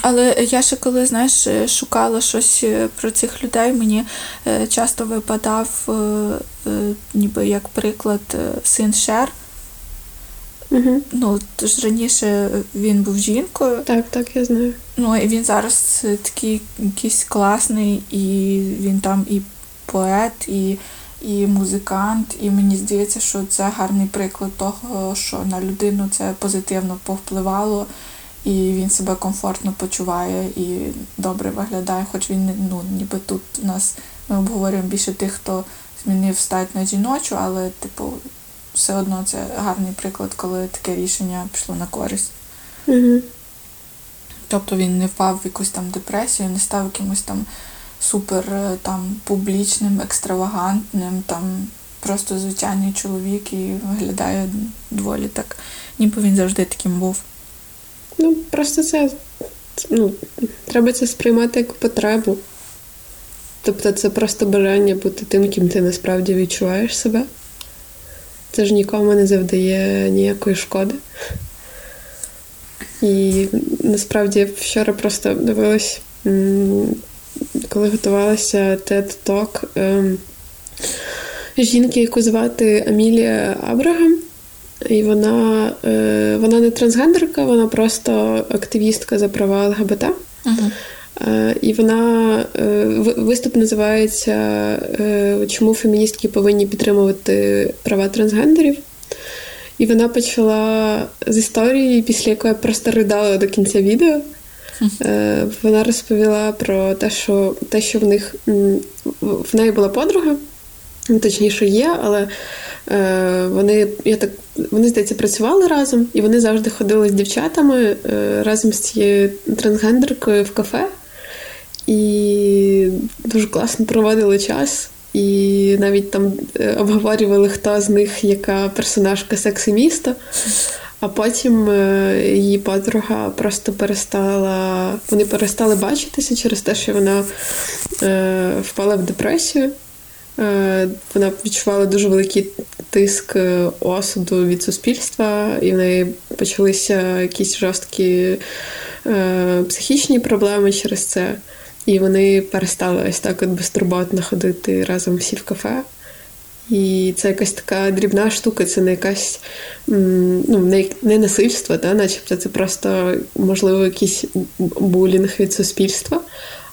Але я ще коли знаєш, е, шукала щось е, про цих людей, мені е, часто випадав, ніби як приклад, син Шер. Угу. Ну, тож раніше він був жінкою, Так, так, я знаю. ну і він зараз такий якийсь класний, і він там і поет, і, і музикант. І мені здається, що це гарний приклад того, що на людину це позитивно повпливало, і він себе комфортно почуває і добре виглядає. Хоч він ну, ніби тут у нас ми обговорюємо більше тих, хто змінив стать на жіночу, але типу. Все одно це гарний приклад, коли таке рішення пішло на користь. Угу. Тобто він не впав в якусь там депресію, не став якимось там супер е, там публічним, екстравагантним, там просто звичайний чоловік і виглядає доволі так, ніби він завжди таким був. Ну, просто це ну, треба це сприймати як потребу. Тобто це просто бажання бути тим, ким ти насправді відчуваєш себе. Це ж нікому не завдає ніякої шкоди. І насправді вчора просто дивилась, коли готувалася TED Talk ем, жінки, яку звати Амілія Абрагам. І вона е, вона не трансгендерка, вона просто активістка за права ЛГБТ. Uh-huh. І вона е, виступ називається е, Чому феміністки повинні підтримувати права трансгендерів. І вона почала з історії, після якої я просто ридала до кінця відео. Е, вона розповіла про те, що те, що в них в неї була подруга, точніше є, але вони я так, вони, здається, працювали разом, і вони завжди ходили з дівчатами разом з цією трансгендеркою в кафе і дуже класно проводили час. І навіть там е, обговорювали, хто з них яка персонажка секси міста. А потім е, її подруга просто перестала. Вони перестали бачитися через те, що вона е, впала в депресію. Е, Вона відчувала дуже великий тиск е, осуду від суспільства, і в неї почалися якісь жорсткі е, психічні проблеми через це. І вони перестали ось так от безтурботно ходити разом всі в кафе. І це якась така дрібна штука, це не якась ну, не, насильство, та, начебто це просто, можливо, якийсь булінг від суспільства.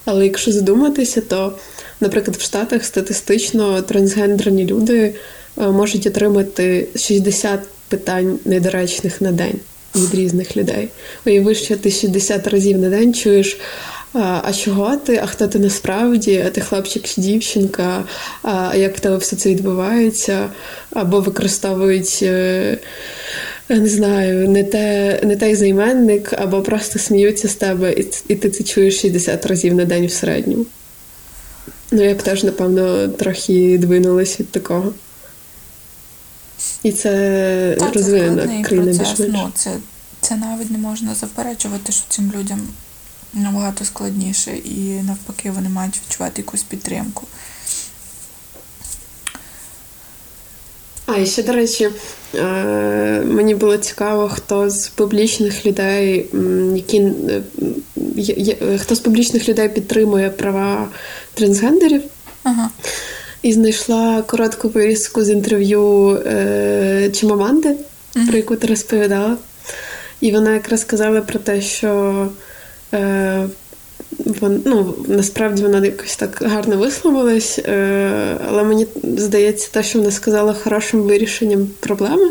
Але якщо задуматися, то, наприклад, в Штатах статистично трансгендерні люди е, можуть отримати 60 питань недоречних на день від різних людей. Уяви, що ти 60 разів на день чуєш а чого ти, а хто ти насправді, а ти хлопчик чи дівчинка, а як в тебе все це відбувається, або використовують. Е, не знаю, не те, не той займенник, або просто сміються з тебе, і ти це чуєш 60 разів на день в середньому. Ну, я б теж, напевно, трохи двинулась від такого. І це Та, розвинена країна більш-менш. Ну, це, це навіть не можна заперечувати, що цим людям набагато складніше, і навпаки, вони мають відчувати якусь підтримку. А, і ще, до речі, е, мені було цікаво, хто з публічних людей, які е, хто з публічних людей підтримує права трансгендерів. Ага. І знайшла коротку вирізку з інтерв'ю е, Чимаманди, mm-hmm. про яку ти розповідала. І вона якраз сказала про те, що Е, вон, ну, Насправді вона якось так гарно висловилась, е, але мені здається, те, що вона сказала хорошим вирішенням проблеми.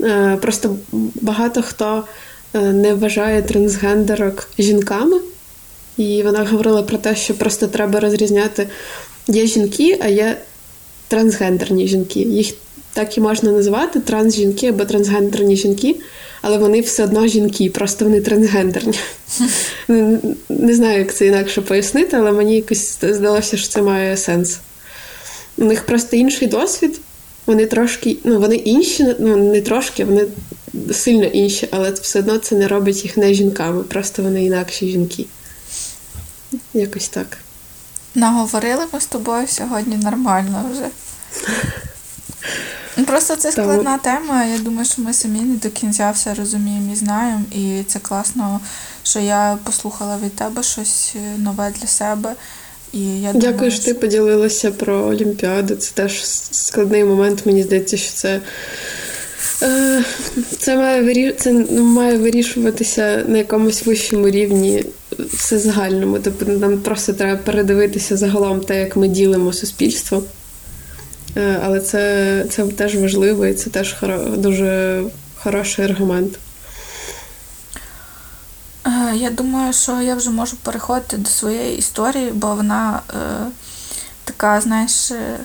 Е, просто багато хто не вважає трансгендерок жінками, і вона говорила про те, що просто треба розрізняти є жінки, а є трансгендерні жінки. Їх так і можна називати трансжінки або трансгендерні жінки але вони все одно жінки, просто вони трансгендерні. Не знаю, як це інакше пояснити, але мені якось здалося, що це має сенс. У них просто інший досвід. Вони трошки, ну вони інші, ну не трошки, вони сильно інші, але все одно це не робить їх не жінками, просто вони інакші жінки. Якось так. Наговорили ми з тобою сьогодні нормально вже. Ну, просто це складна тема. Я думаю, що ми самі не до кінця все розуміємо і знаємо. І це класно, що я послухала від тебе щось е, нове для себе. І я Дякую, що ти поділилася про Олімпіаду. Це теж складний момент. Мені здається, що це. Е, це має це має вирішуватися на якомусь вищому рівні, все загальному. Тобто нам просто треба передивитися загалом те, як ми ділимо суспільство. Е, але це це теж важливо і це теж хоро, дуже хороший аргумент. Е, я думаю, що я вже можу переходити до своєї історії, бо вона е, така, знаєш, е,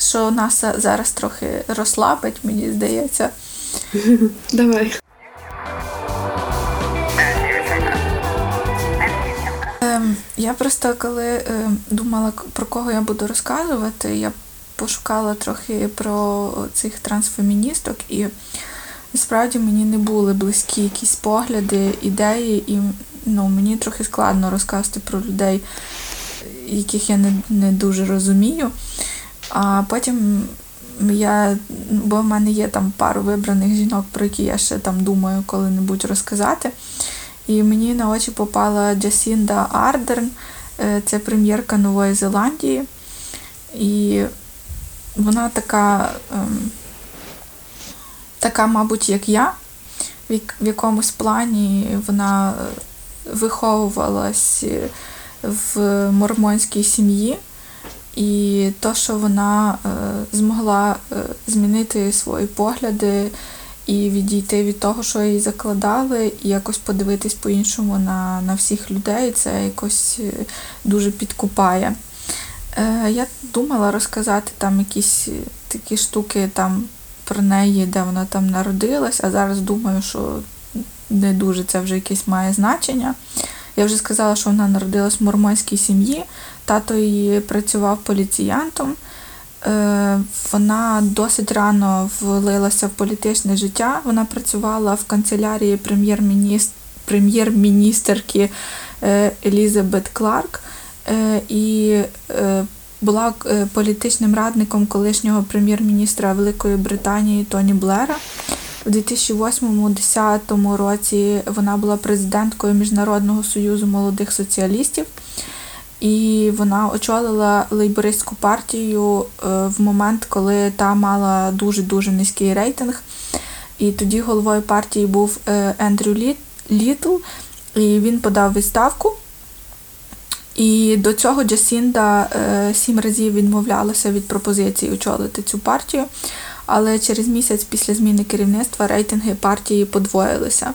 що нас зараз трохи розслабить, мені здається. Давай. Ем, я просто коли думала, про кого я буду розказувати, я пошукала трохи про цих трансфеміністок, і насправді мені не були близькі якісь погляди, ідеї, і ну, мені трохи складно розказати про людей, яких я не, не дуже розумію. А потім я, бо в мене є там пару вибраних жінок, про які я ще там думаю коли-небудь розказати. І мені на очі попала Джасінда Ардерн, е, це прем'єрка Нової Зеландії. І вона така, ем, така, мабуть, як я, в якомусь плані вона виховувалась в мормонській сім'ї. І то, що вона е, змогла е, змінити свої погляди і відійти від того, що їй закладали, і якось подивитись по-іншому на на всіх людей, це якось е, дуже підкупає. Я думала розказати там якісь такі штуки там про неї, де вона там народилась, а зараз думаю, що не дуже це вже якесь має значення. Я вже сказала, що вона народилась в мормонській сім'ї, тато її працював поліціянтом. Е, вона досить рано влилася в політичне життя. Вона працювала в канцелярії прем'єр-міністерки е, Елізабет Кларк е, і була політичним радником колишнього прем'єр-міністра Великої Британії Тоні Блера. У 2008-2010 році вона була президенткою Міжнародного союзу молодих соціалістів, і вона очолила лейбористську партію е, в момент, коли та мала дуже-дуже низький рейтинг. І тоді головою партії був е, Ендрю Літл, і він подав відставку. І до цього Джасінда е, сім разів відмовлялася від пропозиції очолити цю партію але через місяць після зміни керівництва рейтинги партії подвоїлися.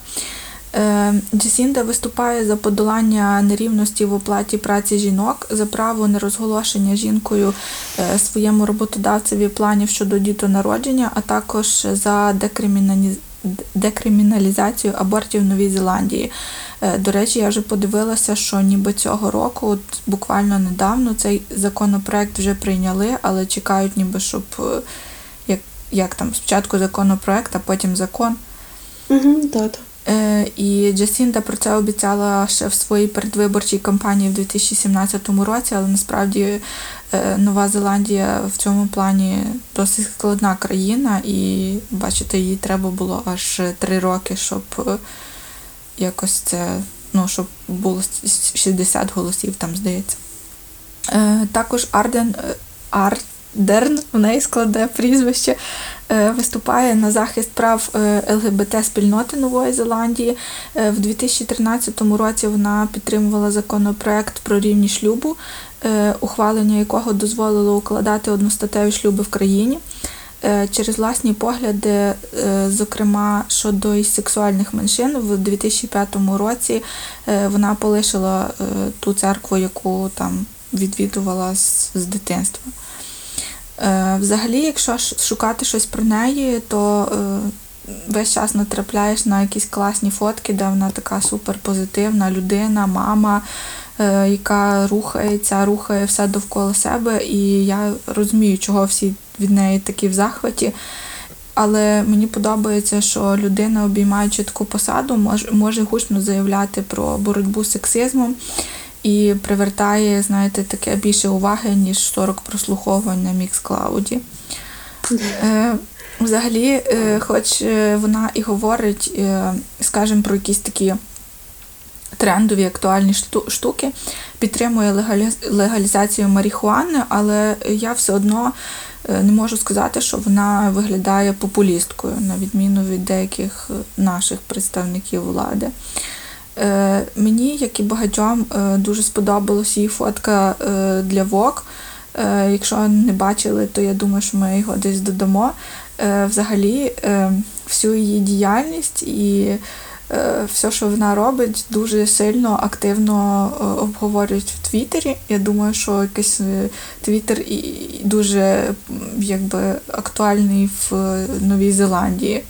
Е, Джесінда виступає за подолання нерівності в оплаті праці жінок, за право на розголошення жінкою е, своєму роботодавцеві планів щодо дітонародження, а також за декриміналізацію абортів в Новій Зеландії. Е, до речі, я вже подивилася, що ніби цього року, от буквально недавно, цей законопроект вже прийняли, але чекають, ніби щоб як там спочатку законопроект, а потім закон. Угу, Е, І Джасінда про це обіцяла ще в своїй передвиборчій кампанії в 2017 році, але насправді е, Нова Зеландія в цьому плані досить складна країна, і бачите, їй треба було аж три роки, щоб е, якось це, ну, щоб було 60 голосів, там здається. Е, Також Арден е, Арт. Дерн, в неї складе прізвище, е, виступає на захист прав е, ЛГБТ-спільноти Нової Зеландії. Е, в 2013 році вона підтримувала законопроект про рівні шлюбу, ухвалення якого дозволило укладати одностатеві шлюби в країні. Через власні погляди, зокрема щодо сексуальних меншин, в 2005 році вона полишила ту церкву, яку там відвідувала з дитинства. Е, взагалі, якщо шукати щось про неї, то е, весь час натрапляєш на якісь класні фотки, де вона така суперпозитивна людина, мама, е, яка рухається, рухає все довкола себе. І я розумію, чого всі від неї такі в захваті. Але мені подобається, що людина, обіймаючи таку посаду, може, може гучно заявляти про боротьбу з сексизмом і привертає, знаєте, таке більше уваги, ніж 40 прослуховувань на Міксклауді. Е, Взагалі, е, хоч е, вона і говорить, е, скажімо, про якісь такі трендові актуальні штуки, підтримує легалізацію марихуани, але я все одно не можу сказати, що вона виглядає популісткою, на відміну від деяких наших представників влади. Е, Мені, як і багатьом, е, дуже сподобалась її фотка е, для Vogue. Якщо не бачили, то я думаю, що ми його десь додамо. Взагалі, всю її діяльність і все, що вона робить, дуже сильно активно обговорюють в Твіттері. Я думаю, що якийсь Твіттер дуже якби, актуальний в Новій Зеландії.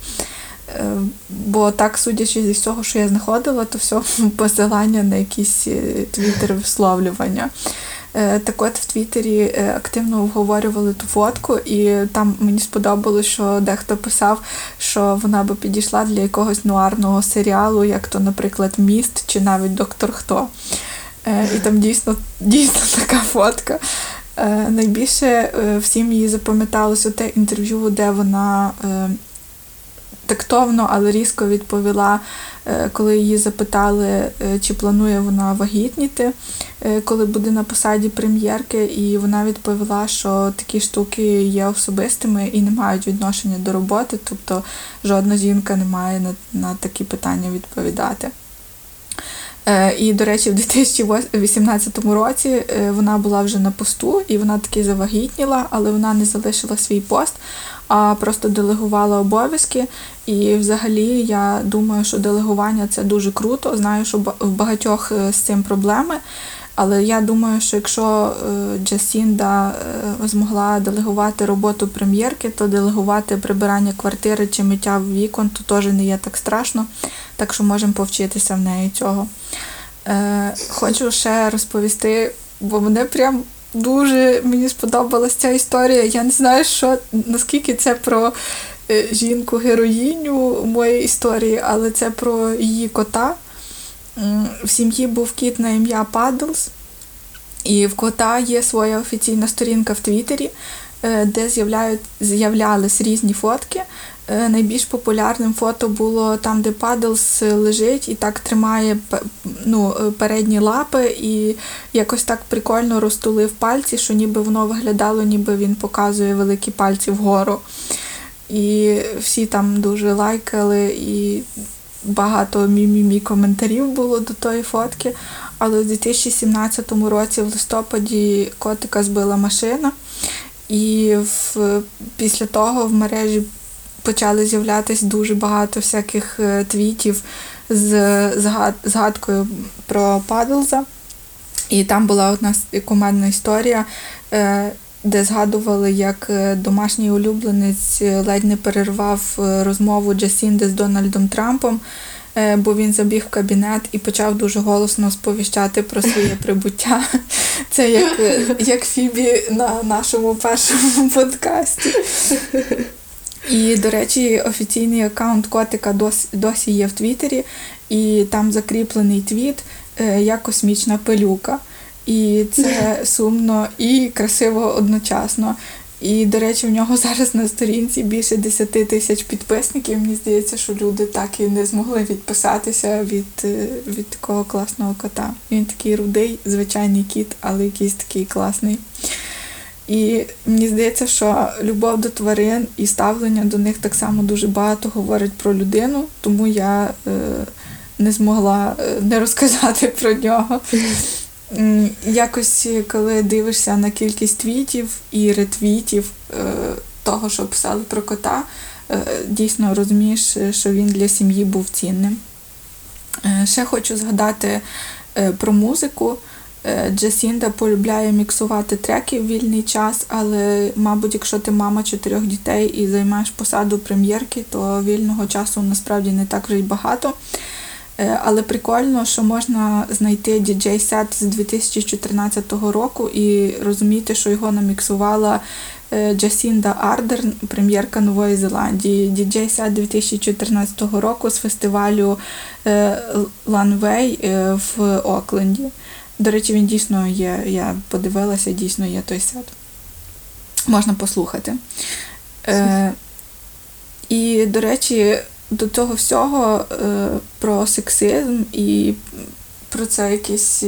Е, бо так, судячи зі всього, що я знаходила, то все посилання на якісь е, твіттер висловлювання. Е, так от в Твіттері активно обговорювали ту фотку, і там мені сподобалось, що дехто писав, що вона би підійшла для якогось нуарного серіалу, як то, наприклад, Міст чи навіть Доктор Хто. І там дійсно дійсно така фотка. Найбільше всім її запам'яталося те інтерв'ю, де вона тактовно, але різко відповіла, коли її запитали, чи планує вона вагітніти, коли буде на посаді прем'єрки, і вона відповіла, що такі штуки є особистими і не мають відношення до роботи, тобто жодна жінка не має на, на такі питання відповідати. Е, і, до речі, в 2018 році е, вона була вже на посту і вона таки завагітніла, але вона не залишила свій пост, а просто делегувала обов'язки. І взагалі я думаю, що делегування це дуже круто. Знаю, що в багатьох е, з цим проблеми. Але я думаю, що якщо Джасінда змогла делегувати роботу прем'єрки, то делегувати прибирання квартири чи миття вікон, то теж не є так страшно так що можемо повчитися в неї цього. Е, Хочу ще розповісти, бо мене прям дуже мені сподобалася ця історія. Я не знаю, що наскільки це про е, жінку-героїню моєї історії, але це про її кота. В сім'ї був кіт на ім'я Падлс, і в кота є своя офіційна сторінка в Твіттері, е, де з'являлись різні фотки. Е, найбільш популярним фото було там, де Падлс лежить і так тримає ну, е, передні лапи, і якось так прикольно розтулив пальці, що ніби воно виглядало, ніби він показує великі пальці вгору. І всі там дуже лайкали, і багато мі-мі-мі коментарів було до тої фотки. Але в 2017 році, в листопаді, котика збила машина, і в, після того в мережі почали з'являтися дуже багато всяких е, твітів з згадкою про Падлза. І там була одна кумедна історія, е, де згадували, як е, домашній улюбленець ледь не перервав розмову Джасінди з Дональдом Трампом, бо він забіг в кабінет і почав дуже голосно сповіщати про своє прибуття. Це як як Фібі на нашому першому подкасті. І, до речі, офіційний аккаунт котика досі, досі є в Твіттері, і там закріплений твіт е, як космічна пилюка. І це сумно і красиво одночасно. І, до речі, в нього зараз на сторінці більше 10 тисяч підписників. Мені здається, що люди так і не змогли відписатися від е, від такого класного кота. Він такий рудий, звичайний кіт, але якийсь такий класний. І мені здається, що любов до тварин і ставлення до них так само дуже багато говорить про людину, тому я е, не змогла е, не розказати про нього. Якось, коли дивишся на кількість твітів і ретвітів е, того, що писали про кота, е, дійсно розумієш, що він для сім'ї був цінним. Е, ще хочу згадати е, про музику. Е, Джасінда полюбляє міксувати треки в вільний час, але, мабуть, якщо ти мама чотирьох дітей і займаєш посаду прем'єрки, то вільного часу насправді не так вже й багато. Е, але прикольно, що можна знайти діджей-сет з 2014 року і розуміти, що його наміксувала е, Джасінда Ардерн, прем'єрка Нової Зеландії. Діджей-сет 2014 року з фестивалю Ланвей в Окленді. До речі, він дійсно є. Я подивилася, дійсно є той сет. Можна послухати. Е, І, до речі, до цього всього е, про сексизм і про це якесь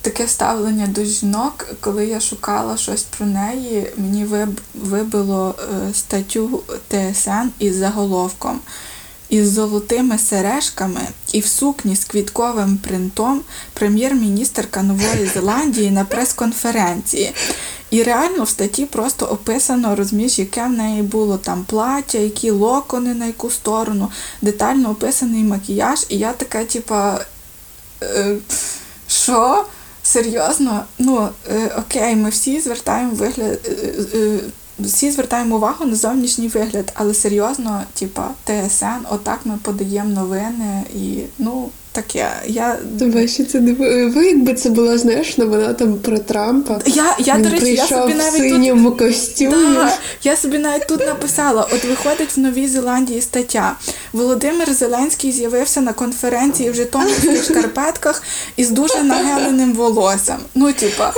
таке ставлення до жінок, коли я шукала щось про неї, мені вибило е, статтю ТСН із заголовком із золотими сережками і в сукні з квітковим принтом прем'єр-міністерка Нової Зеландії на прес-конференції. І реально в статті просто описано, розумієш, яке в неї було там плаття, які локони на яку сторону, детально описаний макіяж. І я така, типа, е, що? Серйозно? Ну, е, окей, ми всі звертаємо вигляд. Е, е, всі звертаємо увагу на зовнішній вигляд, але серйозно, типа ТСН, отак ми подаємо новини і ну таке. Я... Тебе ще це не ви, якби це була, знаєш, новина там про Трампа. Я, я Він до речі, я собі в навіть синьому тут... костюмі. Да, я собі навіть тут написала: от виходить в Новій Зеландії стаття. Володимир Зеленський з'явився на конференції в житомирських шкарпетках із дуже нагеленим волоссям. Ну, типа,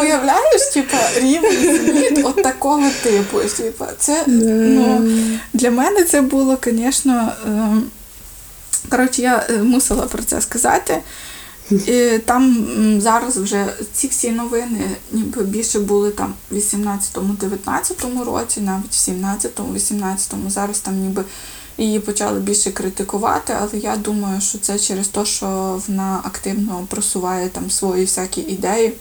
уявляєш, типа, рівень зміт от такого типу. Типа, це ну, для мене це було, звісно. Ем, Коротше, я е, мусила про це сказати. І Там зараз вже ці всі новини ніби більше були там в 18-19 році, навіть в 17-18. Зараз там ніби її почали більше критикувати, але я думаю, що це через те, що вона активно просуває там свої всякі ідеї.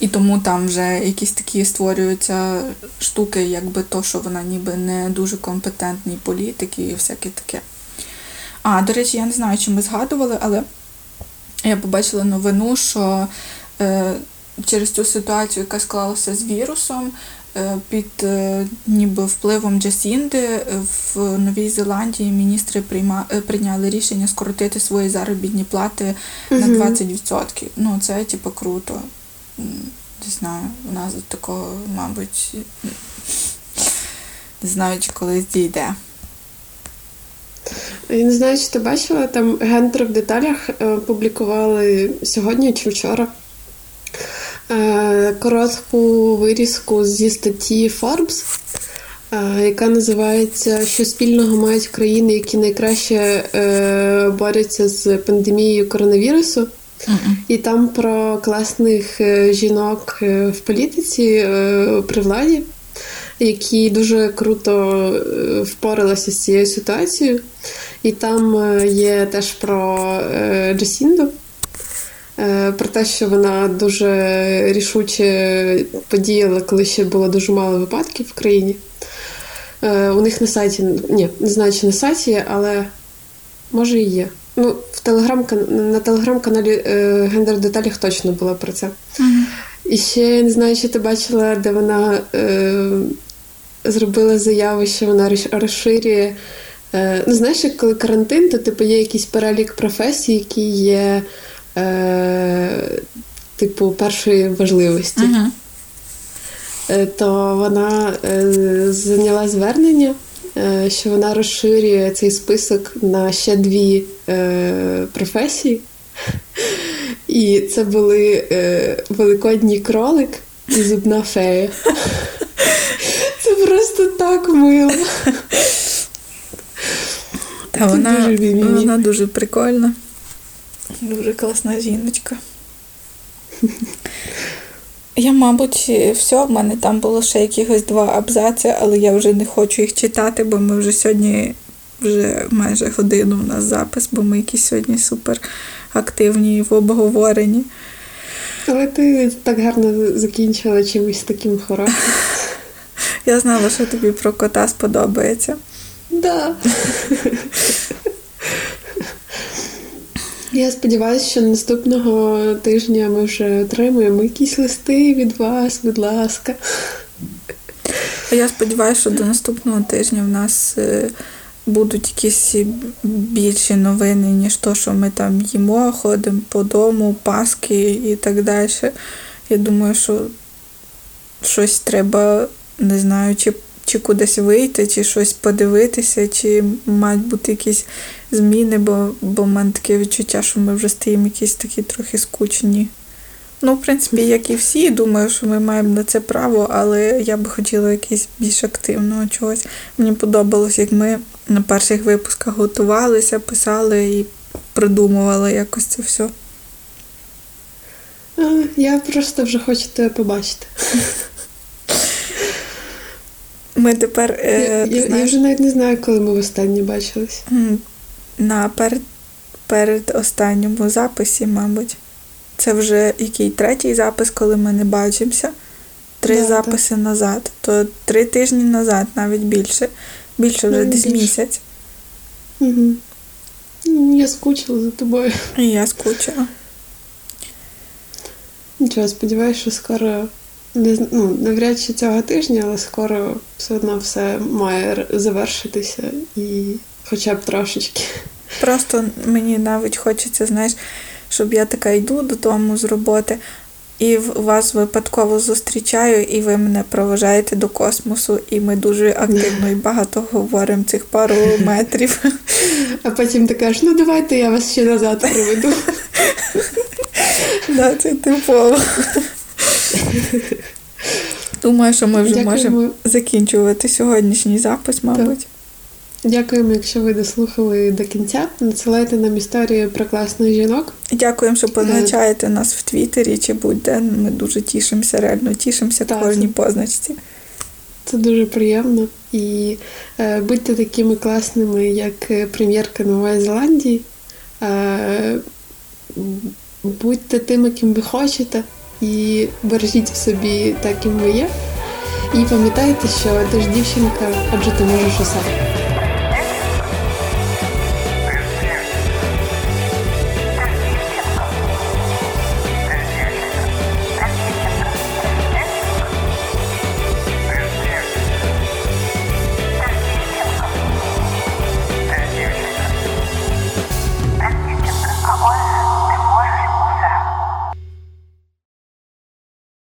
І тому там вже якісь такі створюються штуки, якби то, що вона ніби не дуже компетентний політик і всяке таке. А, до речі, я не знаю, чи ми згадували, але я побачила новину, що е, через цю ситуацію, яка склалася з вірусом, е, під е, ніби впливом Джасінди в Новій Зеландії міністри прийма, е, прийняли рішення скоротити свої заробітні плати угу. на 20%. Ну, це типу круто. Не знаю, у нас такого, мабуть, не знаю, чи колись дійде. Я не знаю, чи ти бачила, там гендер в деталях е, публікували сьогодні чи вчора е, коротку вирізку зі статті Forbes, е, яка називається Що спільного мають країни, які найкраще борються з пандемією коронавірусу. Mm-mm. І там про класних жінок в політиці при владі які дуже круто впоралися з цією ситуацією. І там е, є теж про е, Джасінду, про те, що вона дуже рішуче подіяла, коли ще було дуже мало випадків в країні. У них на сайті, ні, не знаю, чи на сайті, але може і є. Ну, в телеграм на телеграм-каналі Гендер Деталях точно було про це. Mm-hmm. І ще не знаю, чи ти бачила, де вона зробила заяву, що вона розширює. Е, ну, знаєш, як коли карантин, то типу є якийсь перелік професій, які є, е, типу, першої важливості. Uh-huh. То вона е, зайняла звернення, е, що вона розширює цей список на ще дві е, професії. І це були великодній кролик і зубна фея. Це просто так мило. Та вона дуже вона дуже прикольна. Дуже класна жіночка. Я, мабуть, все, в мене там було ще якихось два абзаци, але я вже не хочу їх читати, бо ми вже сьогодні вже майже годину у нас запис, бо ми якісь сьогодні супер активні в обговоренні. Але ти так гарно закінчила чимось таким хорошим. Я знала, що тобі про кота сподобається. Да. Я сподіваюся, що наступного тижня ми вже отримаємо якісь листи від вас, будь ласка. Я сподіваюся, що до наступного тижня в нас е, будуть якісь більші новини, ніж то, що ми там їмо, ходимо по дому, паски і так далі. Я думаю, що щось треба не знаю, чи чи кудись вийти, чи щось подивитися, чи мають бути якісь зміни, бо бо в мене таке відчуття, що ми вже стаємо якісь такі трохи скучні. Ну, в принципі, як і всі, думаю, що ми маємо на це право, але я би хотіла якесь більш активного чогось. Мені подобалось, як ми на перших випусках готувалися, писали і придумували якось це все. Я просто вже хочу тебе побачити. Ми тепер. Е, я, я, я вже навіть не знаю, коли ми востаннє бачились. На перед, перед останньому записі, мабуть. Це вже який третій запис, коли ми не бачимося. Три да, записи так. назад. То три тижні назад, навіть більше. Більше вже навіть десь більше. місяць. Угу. Я скучила за тобою. І я скучила. Нічого, сподіваюся, що скоро не ну, навряд чи цього тижня, але скоро все одно все має завершитися і хоча б трошечки. Просто мені навіть хочеться, знаєш, щоб я така йду додому з роботи, і вас випадково зустрічаю, і ви мене проважаєте до космосу, і ми дуже активно і багато говоримо цих пару метрів. А потім ти кажеш, ну давайте я вас ще назад приведу. Да, це типово. Думаю, що ми вже Дякуємо. можемо закінчувати сьогоднішній запис, мабуть. Дякуємо, якщо ви дослухали до кінця. Надсилайте нам історії про класних жінок. Дякуємо, що позначаєте нас в Твіттері чи будь-де. Ми дуже тішимося, реально тішимося Так. кожній позначці. Це дуже приємно. І е, будьте такими класними, як е, прем'єрка Нової Зеландії. Е, будьте тими, ким ви хочете, і бережіть в собі так, ким ви є. І пам'ятайте, що ти ж дівчинка, адже ти можеш усе.